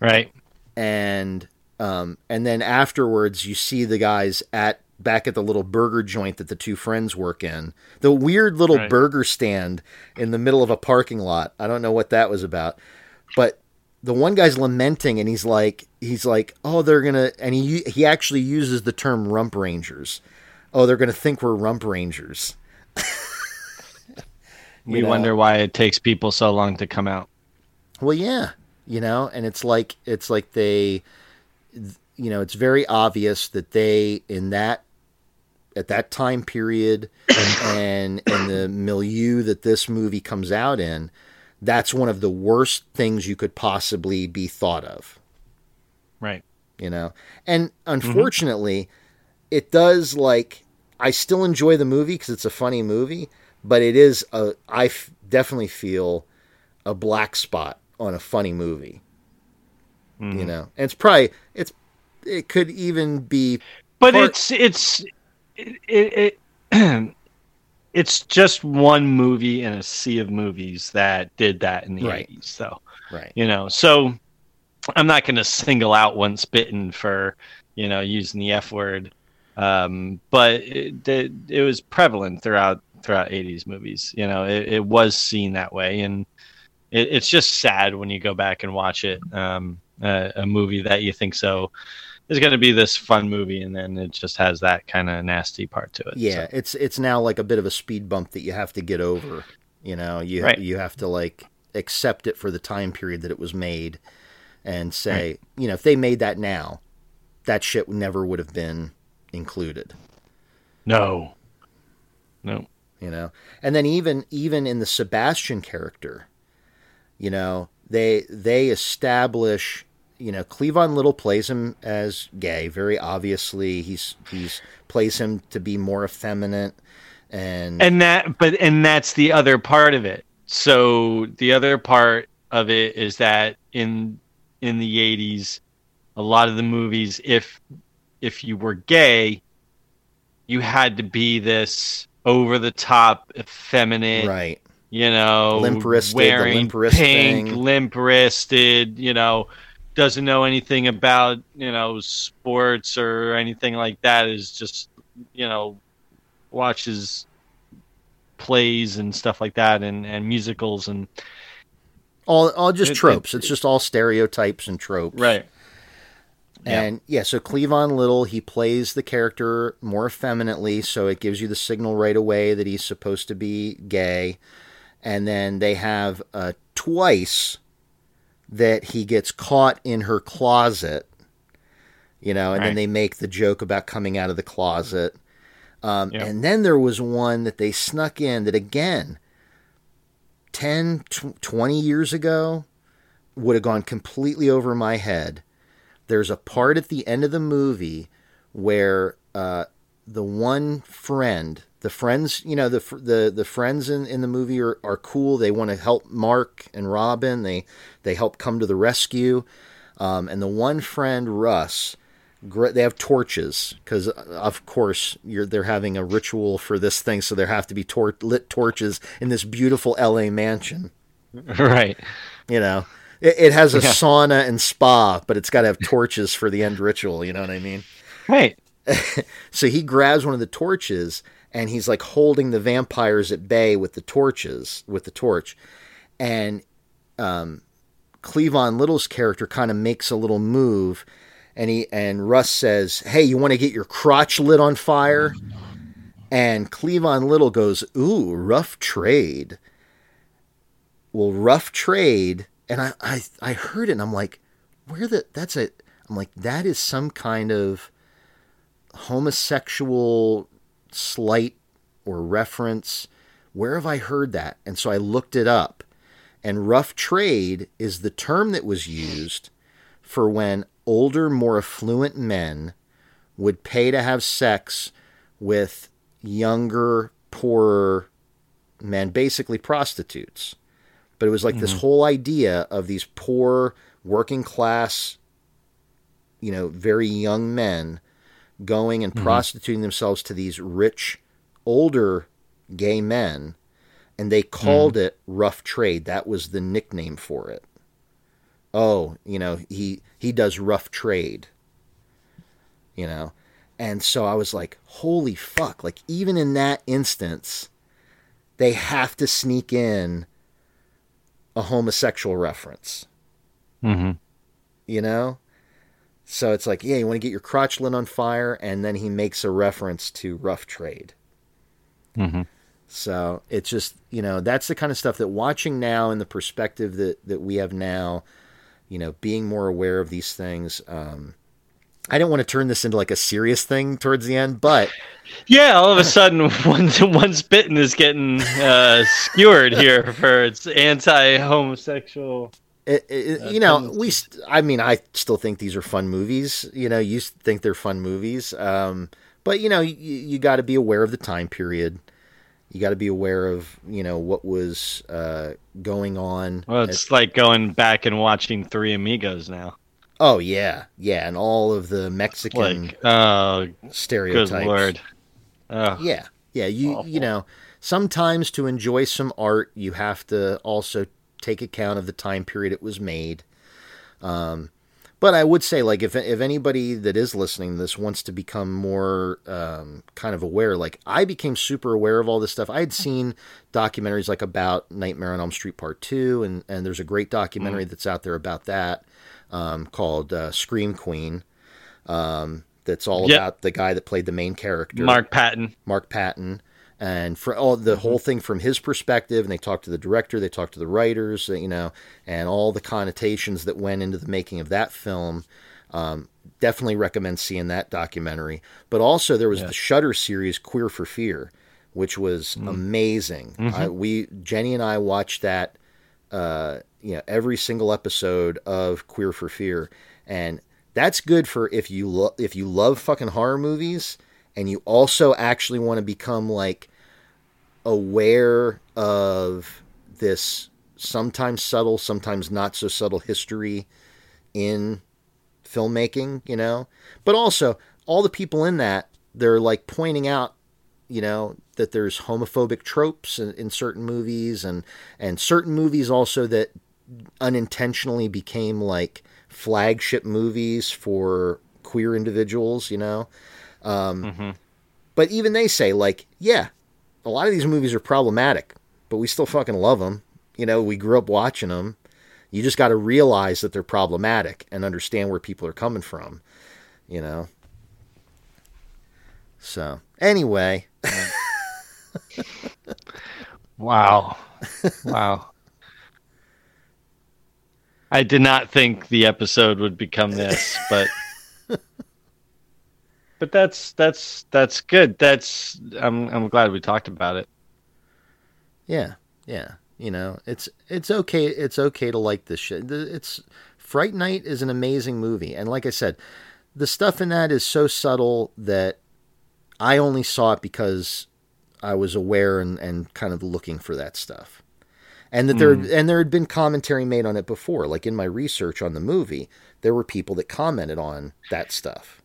Right. and um, and then afterwards you see the guys at back at the little burger joint that the two friends work in the weird little Right. burger stand in the middle of a parking lot i don't know what that was about but the one guy's lamenting and he's like he's like oh they're gonna and he he actually uses the term rump rangers oh they're gonna think we're rump rangers *laughs* We know? wonder why it takes people so long to come out. Well, yeah, you know, and it's like it's like they, you know, it's very obvious that they in that at that time period *coughs* and in the milieu that this movie comes out in, that's one of the worst things you could possibly be thought of. Right. You know, and unfortunately, it does like I still enjoy the movie because it's a funny movie, but it is a I f- definitely feel a black spot on a funny movie. You mm-hmm. know, and it's probably it's it could even be But Part- it's it's it, it, it *clears throat* it's just one movie in a sea of movies that did that in the Right. 80s. So, right. you know, so I'm not going to single out Once Bitten for, you know, using the F word. Um, but it, it, it was prevalent throughout throughout 80s movies. You know, it, it was seen that way and it, it's just sad when you go back and watch it. Um, uh, a movie that you think so is going to be this fun movie, and then it just has that kind of nasty part to it. Yeah, So, it's it's now like a bit of a speed bump that you have to get over. You know, you Right. you have to like accept it for the time period that it was made, and say, you know, if they made that now, that shit never would have been included. no, no, you know and then even even in the sebastian character you know they they establish you know cleavon little plays him as gay. Very obviously he's he's plays him to be more effeminate and, and that, but and that's the other part of it. So the other part of it is that in in the '80s, a lot of the movies, if if you were gay, you had to be this over the top, effeminate, right. you know, Limp-wristed, the wearing limp pink, limp wristed, you know, doesn't know anything about, you know, sports or anything like that, is just, you know, watches plays and stuff like that and, and musicals and all all just It- it- tropes. It's just all stereotypes and tropes. Right. And yeah, so Cleavon Little, he plays the character more effeminately, so it gives you the signal right away that he's supposed to be gay. And then they have uh, twice that he gets caught in her closet, you know, and then they make the joke about coming out of the closet. Um, Yep. And then there was one that they snuck in that, again, 10, tw- 20 years ago, would have gone completely over my head there's a part at the end of the movie where uh, the one friend, the friends, you know, the the the friends in, in the movie are, are cool. They want to help Mark and Robin. They they help come to the rescue. Um, and the one friend, Russ, they have torches because, of course, you're they're having a ritual for this thing, so there have to be tor- lit torches in this beautiful L.A. mansion. *laughs* Right. You know, it, it has a Yeah. sauna and spa, but it's got to have torches for the end ritual. You know what I mean? Right. *laughs* So he grabs one of the torches and he's like holding the vampires at bay with the torches, with the torch. And um, Cleavon Little's character kind of makes a little move, and he and Russ says, "Hey, you want to get your crotch lit on fire?" And Cleavon Little goes, "Ooh, rough trade." Well, rough trade, and I I, I heard it, and I'm like, "Where the? That's a." I'm like, that is some kind of homosexual slight or reference. Where have I heard that? And so I looked it up. And rough trade is the term that was used for when older, more affluent men would pay to have sex with younger, poorer men, basically prostitutes. But it was like this mm-hmm. whole idea of these poor, working class, you know, very young men going and prostituting themselves to these rich, older gay men, and they called it rough trade. That was the nickname for it. Oh, you know, he he does rough trade. You know, and so I was like, holy fuck! Like even in that instance, they have to sneak in a homosexual reference. Mm-hmm. You know. So it's like, yeah, you want to get your crotch lit on fire, and then he makes a reference to rough trade. Mm-hmm. So it's just, you know, that's the kind of stuff that watching now in the perspective that, that we have now, you know, being more aware of these things. Um, I didn't want to turn this into like a serious thing towards the end, but Yeah, all of a sudden, *laughs* one Once Bitten is getting uh, skewered here for its anti-homosexual. It, it, you know, we, st- I mean, I still think these are fun movies. You know, you think they're fun movies. Um, but, you know, you, you got to be aware of the time period. You got to be aware of, you know, what was uh, going on. Well, it's like going back and watching Three Amigos now. Oh yeah, yeah, and all of the Mexican Like, oh, stereotypes. good lord. Oh, Yeah, yeah. You you know, sometimes to enjoy some art, you have to also take account of the time period it was made. Um, but I would say, like, if if anybody that is listening to this wants to become more um, kind of aware, like I became super aware of all this stuff. I had seen documentaries like about Nightmare on Elm Street Part Two, and and there's a great documentary that's out there about that um, called uh, Scream Queen. Um, that's all Yep. about the guy that played the main character, Mark Patton. Mark Patton, and for all the whole thing from his perspective, and they talked to the director, they talked to the writers, you know, and all the connotations that went into the making of that film. Um, definitely recommend seeing that documentary. But also there was the Shudder series Queer for Fear, which was amazing. I, we Jenny and I watched that uh, you know every single episode of Queer for Fear, and that's good for if you lo- if you love fucking horror movies and you also actually want to become like aware of this sometimes subtle, sometimes not so subtle history in filmmaking, you know. But also all the people in that they're like pointing out you know that there's homophobic tropes in, in certain movies and and certain movies also that unintentionally became like flagship movies for queer individuals you know um, but even they say like yeah a lot of these movies are problematic but we still fucking love them you know we grew up watching them you just got to realize that they're problematic and understand where people are coming from you know? So anyway. *laughs* Wow. wow. I did not think the episode would become this, but but that's that's that's good. That's I'm I'm glad we talked about it. Yeah, yeah. You know, it's it's okay. It's okay to like this shit. It's Fright Night is an amazing movie, and like I said, the stuff in that is so subtle that I only saw it because I was aware and, and kind of looking for that stuff. And that there hmm. and there had been commentary made on it before. Like in my research on the movie, there were people that commented on that stuff.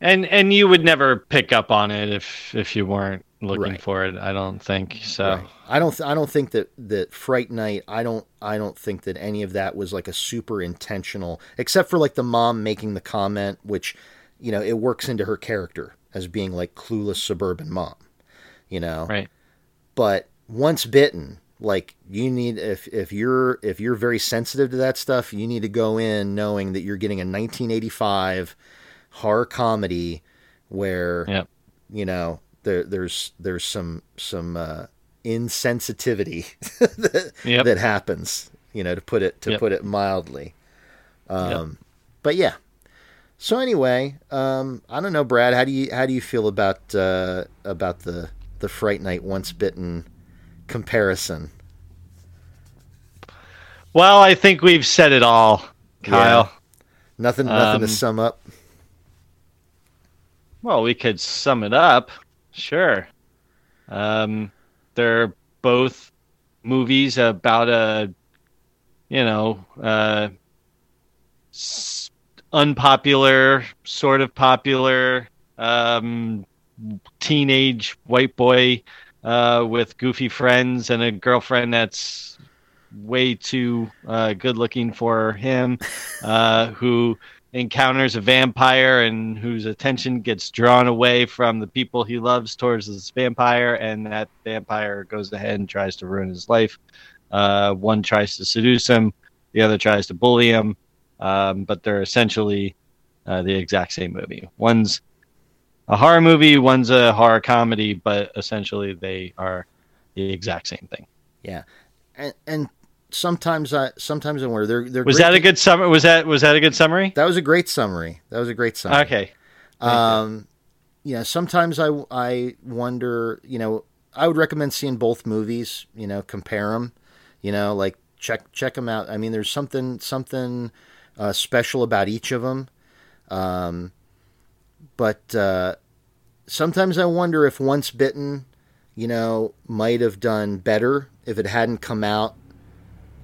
And and you would never pick up on it if if you weren't looking Right. for it. I don't think so. Right. I don't. Th- I don't think that that Fright Night. I don't. I don't think that any of that was like a super intentional, except for like the mom making the comment, which, you know, it works into her character as being like clueless suburban mom. You know. Right. But once bitten, like you need if if you're if you're very sensitive to that stuff, you need to go in knowing that you're getting a 1985 horror comedy where Yep. you know there there's there's some some uh, insensitivity that, *laughs* Yep. that happens you know to put it to Yep. put it mildly um but yeah so anyway um i don't know brad how do you how do you feel about uh about the the fright night once bitten comparison Well, I think we've said it all, Kyle. nothing nothing to Um, sum up Well, we could sum it up. Sure. Um, they're both movies about a, you know, uh, s- unpopular, sort of popular, um, teenage white boy uh, with goofy friends and a girlfriend that's way too uh, good looking for him, *laughs* uh, who encounters a vampire and whose attention gets drawn away from the people he loves towards this vampire, and that vampire goes ahead and tries to ruin his life. Uh, one tries to seduce him, the other tries to bully him, um, but they're essentially uh, the exact same movie. One's a horror movie, one's a horror comedy, but essentially they are the exact same thing. yeah and and sometimes i sometimes i wonder they're, they're Was that a good summary? Was that was that a good summary? that was a great summary that was a great summary Okay. Thank. Um, you know, sometimes I I wonder. You know, I would recommend seeing both movies. You know, compare them. You know, like check check them out. I mean, there's something something uh, special about each of them. Um, but uh, sometimes I wonder if Once Bitten, you know, might have done better if it hadn't come out.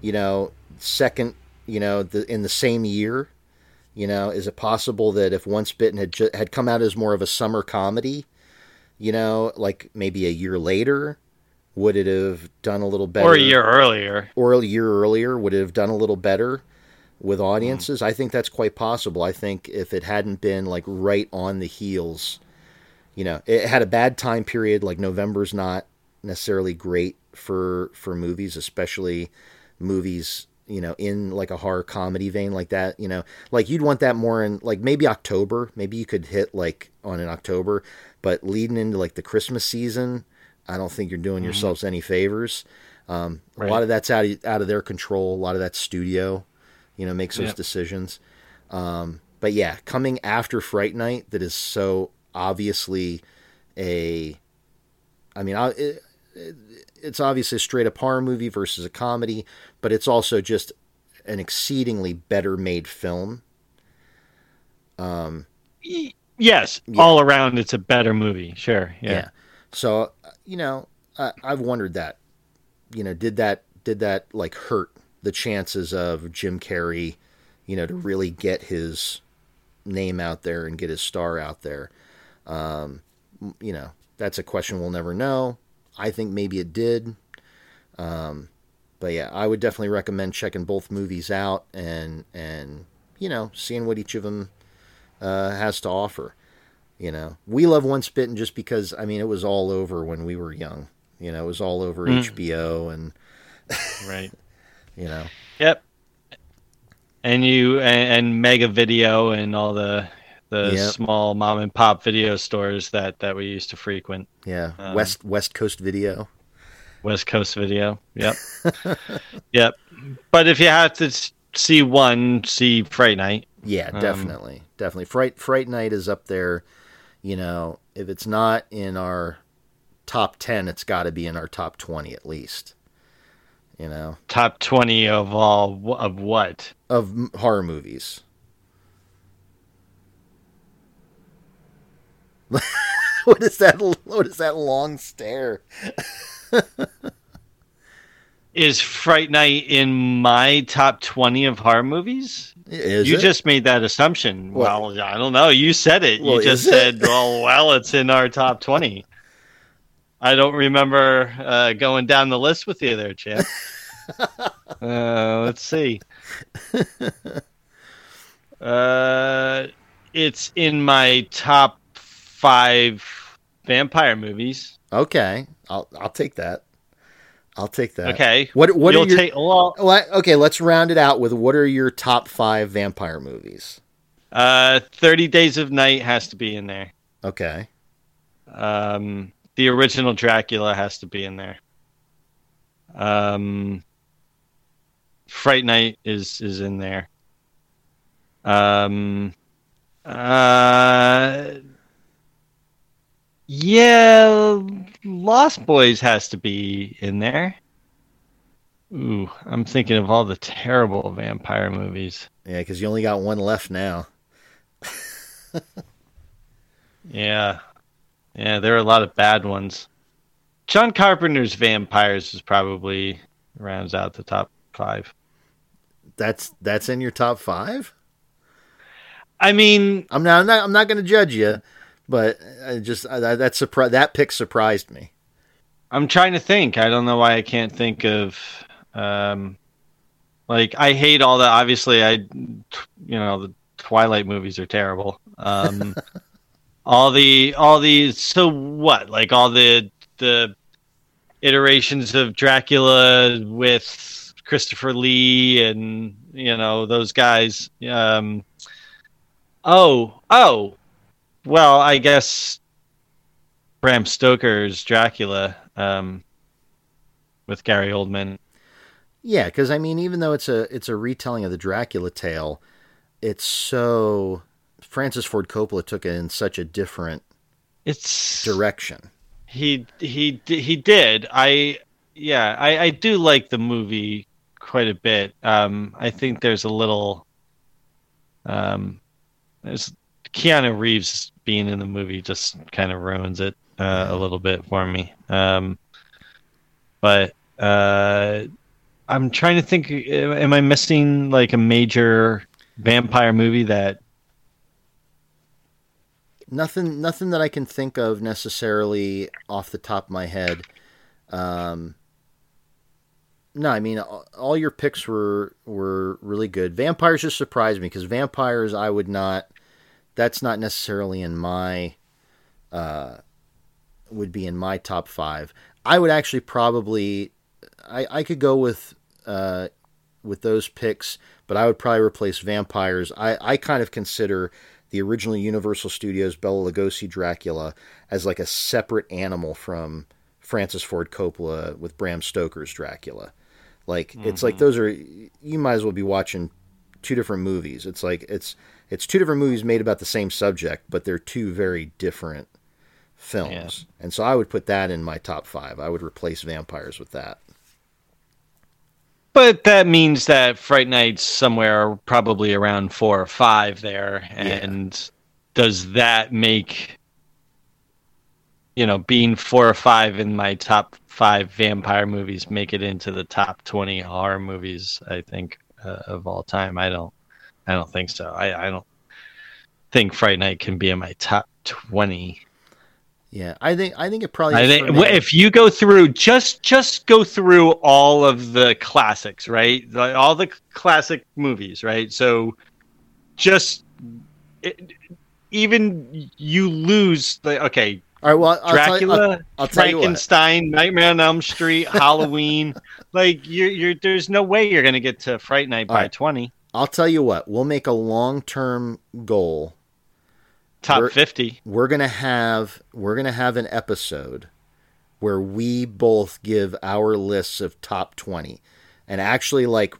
You know, second. You know, the, in the same year. You know, is it possible that if Once Bitten had ju- had come out as more of a summer comedy, you know, like maybe a year later, would it have done a little better? Or a year earlier. or a year earlier, would it have done a little better with audiences? Mm. I think that's quite possible. I think if it hadn't been like right on the heels, you know, it had a bad time period. Like November's not necessarily great for for movies, especially movies you know in like a horror comedy vein like that you know? Like you'd want that more in like maybe october. Maybe you could hit like on in october. But leading into like the christmas season i don't think you're doing yourselves any favors. Um, a lot of that's out of, out of their control. A lot of that studio you know makes those Yep. decisions. Um, but yeah coming after fright night that is so obviously a i mean I, it, it's obviously a straight up horror movie versus a comedy, but it's also just an exceedingly better made film. Y- Yes, Yeah. all around it's a better movie. Sure. Yeah. Yeah. So uh, you know, I, I've wondered that. You know, did that did that like hurt the chances of Jim Carrey, you know, to really get his name out there and get his star out there? Um, you know, that's a question we'll never know. I think maybe it did. Um, but yeah, I would definitely recommend checking both movies out and and you know seeing what each of them uh, has to offer. You know, we love Once Bitten just because I mean it was all over when we were young. You know, it was all over HBO and *laughs* Right. you know, Yep. And you and, and Mega Video and all the the Yep. small mom and pop video stores that that we used to frequent. yeah, Um, West West Coast Video. West Coast Video. Yep. *laughs* yep. But if you have to see one, see Fright Night. Yeah, Um, definitely, definitely. Fright Fright Night is up there. You know, if it's not in our top ten, it's got to be in our top twenty at least. You know, Top twenty of all of what? of horror movies. *laughs* what is that? What is that long stare? *laughs* Is Fright Night in my top twenty of horror movies? Is you it? just made that assumption. Well- well, I don't know. You said it. Well, you just said, "Well, *laughs* well, it's in our top 20. I don't remember uh, going down the list with you there, champ. uh, let's see. Uh, it's in my top five vampire movies. okay. I'll I'll take that. I'll take that. Okay. What what You'll are your take well, okay, let's round it out with what are your top five vampire movies? uh, Thirty Days of Night has to be in there. Okay. Um, the original Dracula has to be in there. Um, Fright Night is is in there. Um, uh, yeah, Lost Boys has to be in there. Ooh, I'm thinking of all the terrible vampire movies. Yeah, because you only got one left now. *laughs* Yeah. Yeah, there are a lot of bad ones. John Carpenter's Vampires is probably rounds out the top five. That's that's in your top five. I mean, I'm not. I'm not, I'm not going to judge you, but I just I, that that, surpri- that pick surprised me. I'm trying to think. I don't know why I can't think of um like I hate all that obviously I you know the Twilight movies are terrible. Um *laughs* all the all the so what? Like all the the iterations of Dracula with Christopher Lee and you know those guys um oh oh well I guess Bram Stoker's Dracula um, with Gary Oldman. Yeah, because I mean, even though it's a it's a retelling of the Dracula tale, it's so Francis Ford Coppola took it in such a different It's direction. he he he did. I yeah, I I do like the movie quite a bit. Um, I think there's a little um, there's Keanu Reeves being in the movie just kind of ruins it uh, a little bit for me. Um, but uh, I'm trying to think. Am I missing like a major vampire movie that Nothing, nothing that I can think of necessarily off the top of my head. Um, no, I mean all all your picks were were really good. Vampires just surprised me because vampires I would not. That's not necessarily in my. Uh, would be in my top five. I would actually probably. I I could go with. Uh, with those picks, but I would probably replace vampires. I, I kind of consider the original Universal Studios Bela Lugosi Dracula as like a separate animal from Francis Ford Coppola with Bram Stoker's Dracula. Like it's like those are you might as well be watching two different movies. It's like it's it's two different movies made about the same subject, but they're two very different films. And so I would put that in my top 5. I would replace vampires with that. But that means that Fright Night's somewhere probably around four or five there. And does that make, you know, being four or five in my top five vampire movies make it into the top 20 horror movies, I think, uh, of all time? I don't, I don't think so. I, I don't think Fright Night can be in my top 20. Yeah, I think I think it probably I think if you go through just just go through all of the classics, right? Like, all the classic movies, right? So just it, even you lose the okay, All right, well, I'll tell you- Dracula, I'll- I'll tell you. Frankenstein, Nightmare on Elm Street, *laughs* Halloween. like you're you're there's no way you're gonna get to Fright Night All by right. twenty. I'll tell you what. We'll make a long-term goal. Top We're- fifty. We're gonna have we're gonna have an episode where we both give our lists of top twenty, and actually like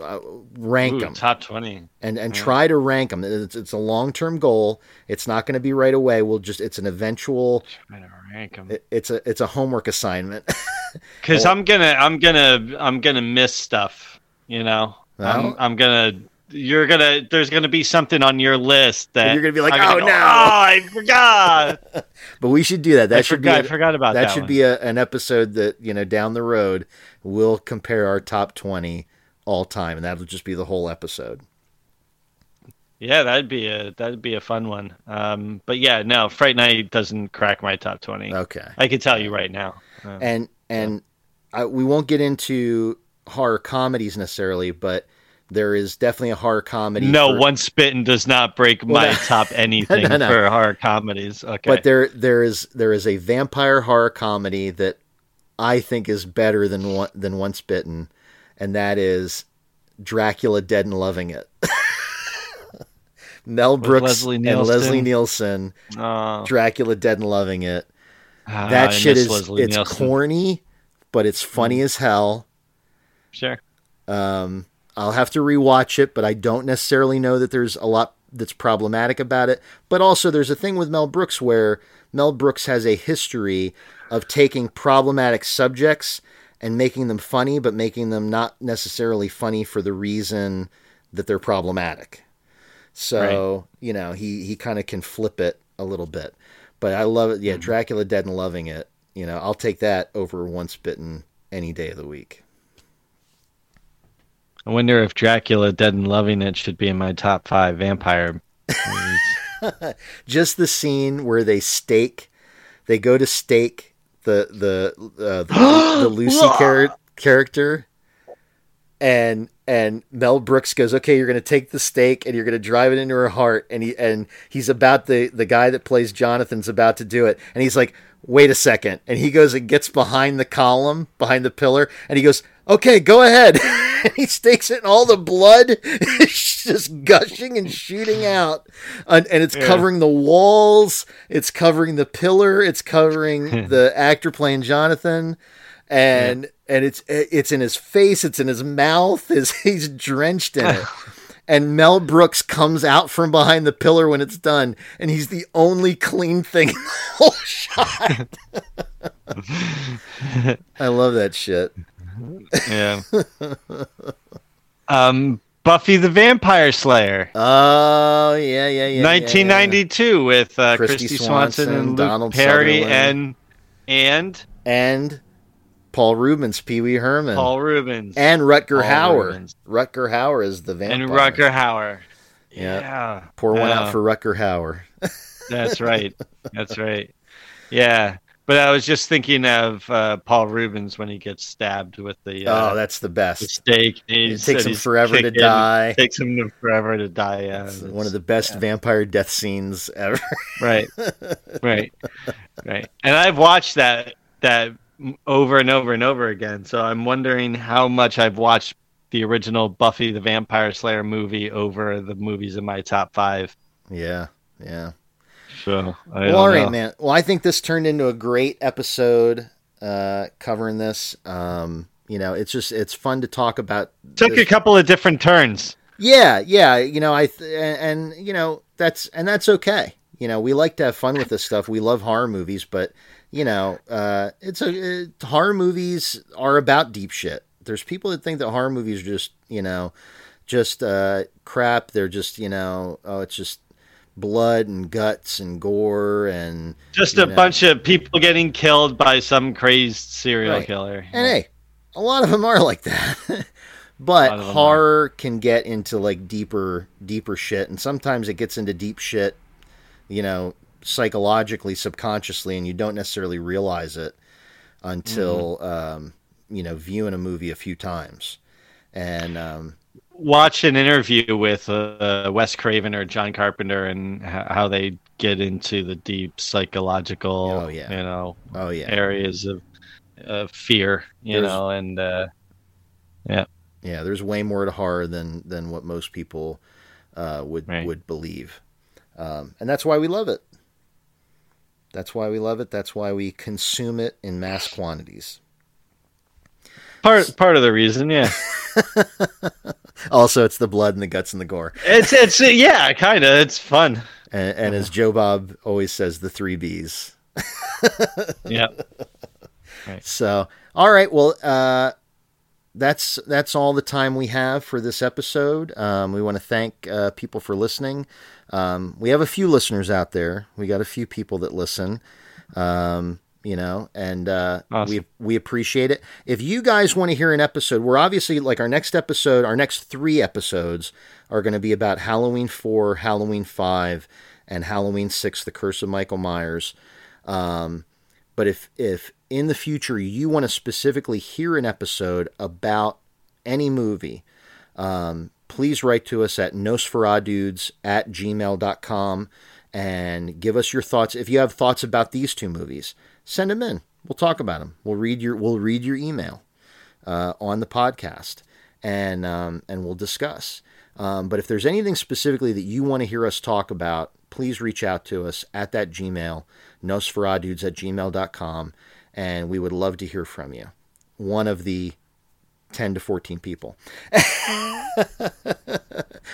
uh, rank Ooh, them top twenty. and and try to rank them. It's, it's a long term goal. It's not going to be right away. We'll just it's an eventual. Trying to rank 'em. it- It's a it's a homework assignment. *laughs* Because I'm gonna, I'm gonna, I'm gonna miss stuff. You know, I'm, I'm gonna. You're gonna. There's gonna be something on your list that you're gonna be like, gonna "Oh, go, no." Oh, I forgot. *laughs* but we should do that. That I should forgot. Be a, forgot about that that. should one. be a, an episode that you know down the road we'll compare our top twenty all time, and that'll just be the whole episode. Yeah, that'd be a that'd be a fun one. Um, but yeah, no, Fright Night doesn't crack my top twenty. Okay. I can tell you right now. Uh, and and I, we won't get into horror comedies necessarily, but there is definitely a horror comedy. no, for- Once Bitten does not break Well, my no. top *laughs* anything No, no. for horror comedies. Okay, but there there is there is a vampire horror comedy that I think is better than one than Once Bitten, and that is Dracula Dead and Loving It. *laughs* Mel Brooks Leslie and? Leslie Nielsen, Oh, Dracula Dead and Loving It. ah, That I shit is Leslie it's Nielsen. corny, but it's funny as hell. Sure. Um, I'll have to rewatch it, but I don't necessarily know that there's a lot that's problematic about it. But also, there's a thing with Mel Brooks where Mel Brooks has a history of taking problematic subjects and making them funny, but making them not necessarily funny for the reason that they're problematic. So, you know, he, he kind of can flip it a little bit. But I love it. Yeah, Dracula Dead and Loving It. You know, I'll take that over Once Bitten any day of the week. I wonder if Dracula Dead and Loving It should be in my top five vampire movies. *laughs* just the scene where they stake, they go to stake the the uh, the, the *gasps* Lucy char- character, and and Mel Brooks goes, "Okay, you're going to take the stake and you're going to drive it into her heart," and he and he's about the the guy that plays Jonathan's about to do it, and he's like. Wait a second. And he goes and gets behind the column, behind the pillar, and he goes, Okay, go ahead. *laughs* and he stakes it, and all the blood *laughs* is just gushing and shooting out. And, and it's covering the walls, it's covering the pillar, it's covering *laughs* the actor playing Jonathan. And and it's it's in his face, it's in his mouth, *laughs* his, he's drenched in it. *laughs* And Mel Brooks comes out from behind the pillar when it's done, and he's the only clean thing in the *laughs* whole shot. I love that shit. yeah. um, Buffy the Vampire Slayer, Oh yeah, yeah, yeah. yeah, 1992, with uh, Christy Christy, Swanson, Swanson, and Luke Donald Perry, Sutherland. and and. And Paul Reubens, Pee Wee Herman, Paul Reubens and Rutger Paul Hauer. Reubens. Rutger Hauer is the vampire. and Rutger Hauer. Yeah. Yeah, Pour one Yeah. out for Rutger Hauer. *laughs* That's right. That's right. Yeah. But I was just thinking of uh, Paul Reubens when he gets stabbed with the, uh, oh, that's the the best. stake. It takes him forever to die. Takes him forever to die. Yeah. It's one of the best vampire death scenes ever. right, *laughs* right, right. And I've watched that that over and over and over again. So I'm wondering how much I've watched the original Buffy the Vampire Slayer movie over the movies in my top five. yeah, yeah. So I Well, all right, know. man. Well, I think this turned into a great episode uh, covering this. Um, you know, it's just it's fun to talk about. Took this- a couple of different turns. Yeah, yeah. You know, I th- and, and you know that's and that's okay. You know, we like to have fun with this stuff. We love horror movies, but you know, uh, it's a it, horror movies are about deep shit. There's people that think that horror movies are just you know just uh, crap. They're just you know oh it's just blood and guts and gore and Just a know. bunch of people getting killed by some crazy serial Right. killer. And hey, a lot of them are like that. *laughs* But horror can get into like deeper, deeper shit, and sometimes it gets into deep shit, you know, psychologically, subconsciously, and you don't necessarily realize it until Mm-hmm. um, you know viewing a movie a few times. And um, Watch an interview with uh, Wes Craven or John Carpenter and how they get into the deep psychological, Oh, yeah. you know, oh yeah, areas of, of fear, you There's- know, and uh, yeah, there's way more to horror than than what most people uh, would Right. would believe, um, and that's why we love it. That's why we love it. That's why we consume it in mass quantities. part part of the reason, yeah. *laughs* also, it's the blood and the guts and the gore. It's it's yeah, kind of. It's fun. And, and as Joe Bob always says, the three B's. Yeah. *laughs* So, all right. Well, uh, that's that's all the time we have for this episode. Um, we want to thank uh, people for listening. Um, we have a few listeners out there. We got a few people that listen. Um, you know, and uh, Awesome. we we appreciate it. If you guys want to hear an episode, we're obviously like our next episode, our next three episodes are going to be about Halloween four, Halloween five, and Halloween six: The Curse of Michael Myers. Um, but if if in the future you want to specifically hear an episode about any movie, um, please write to us at nosferdudes at gmail.com and give us your thoughts. If you have thoughts about these two movies, send them in. We'll talk about them. We'll read your we'll read your email uh, on the podcast and um, and we'll discuss. Um, but if there's anything specifically that you want to hear us talk about, please reach out to us at that Gmail, nosferdudes at gmail.com, and we would love to hear from you. One of the 10 to 14 people. *laughs*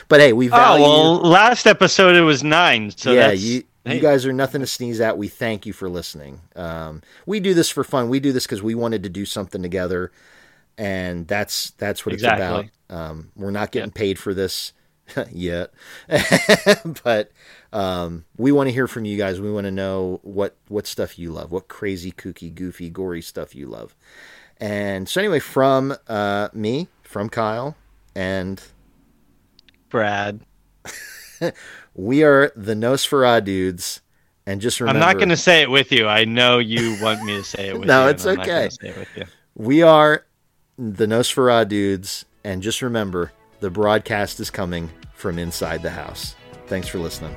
but hey, we value. Oh value well, last episode it was nine. So yeah, that's, you hey. you guys are nothing to sneeze at. We thank you for listening. Um, we do this for fun. We do this because we wanted to do something together, and that's that's what Exactly. it's about. Um, we're not getting paid for this *laughs* yet, *laughs* but um, we want to hear from you guys. We want to know what what stuff you love, what crazy, kooky, goofy, gory stuff you love. And so, anyway, from uh, me, from Kyle, and Brad. *laughs* we are the Nosferatu dudes. And just remember, I'm not going to say it with you. I know you want me to say it *laughs* with No, you. it's okay. it. We are the Nosferatu dudes, and just remember the broadcast is coming from inside the house. Thanks for listening.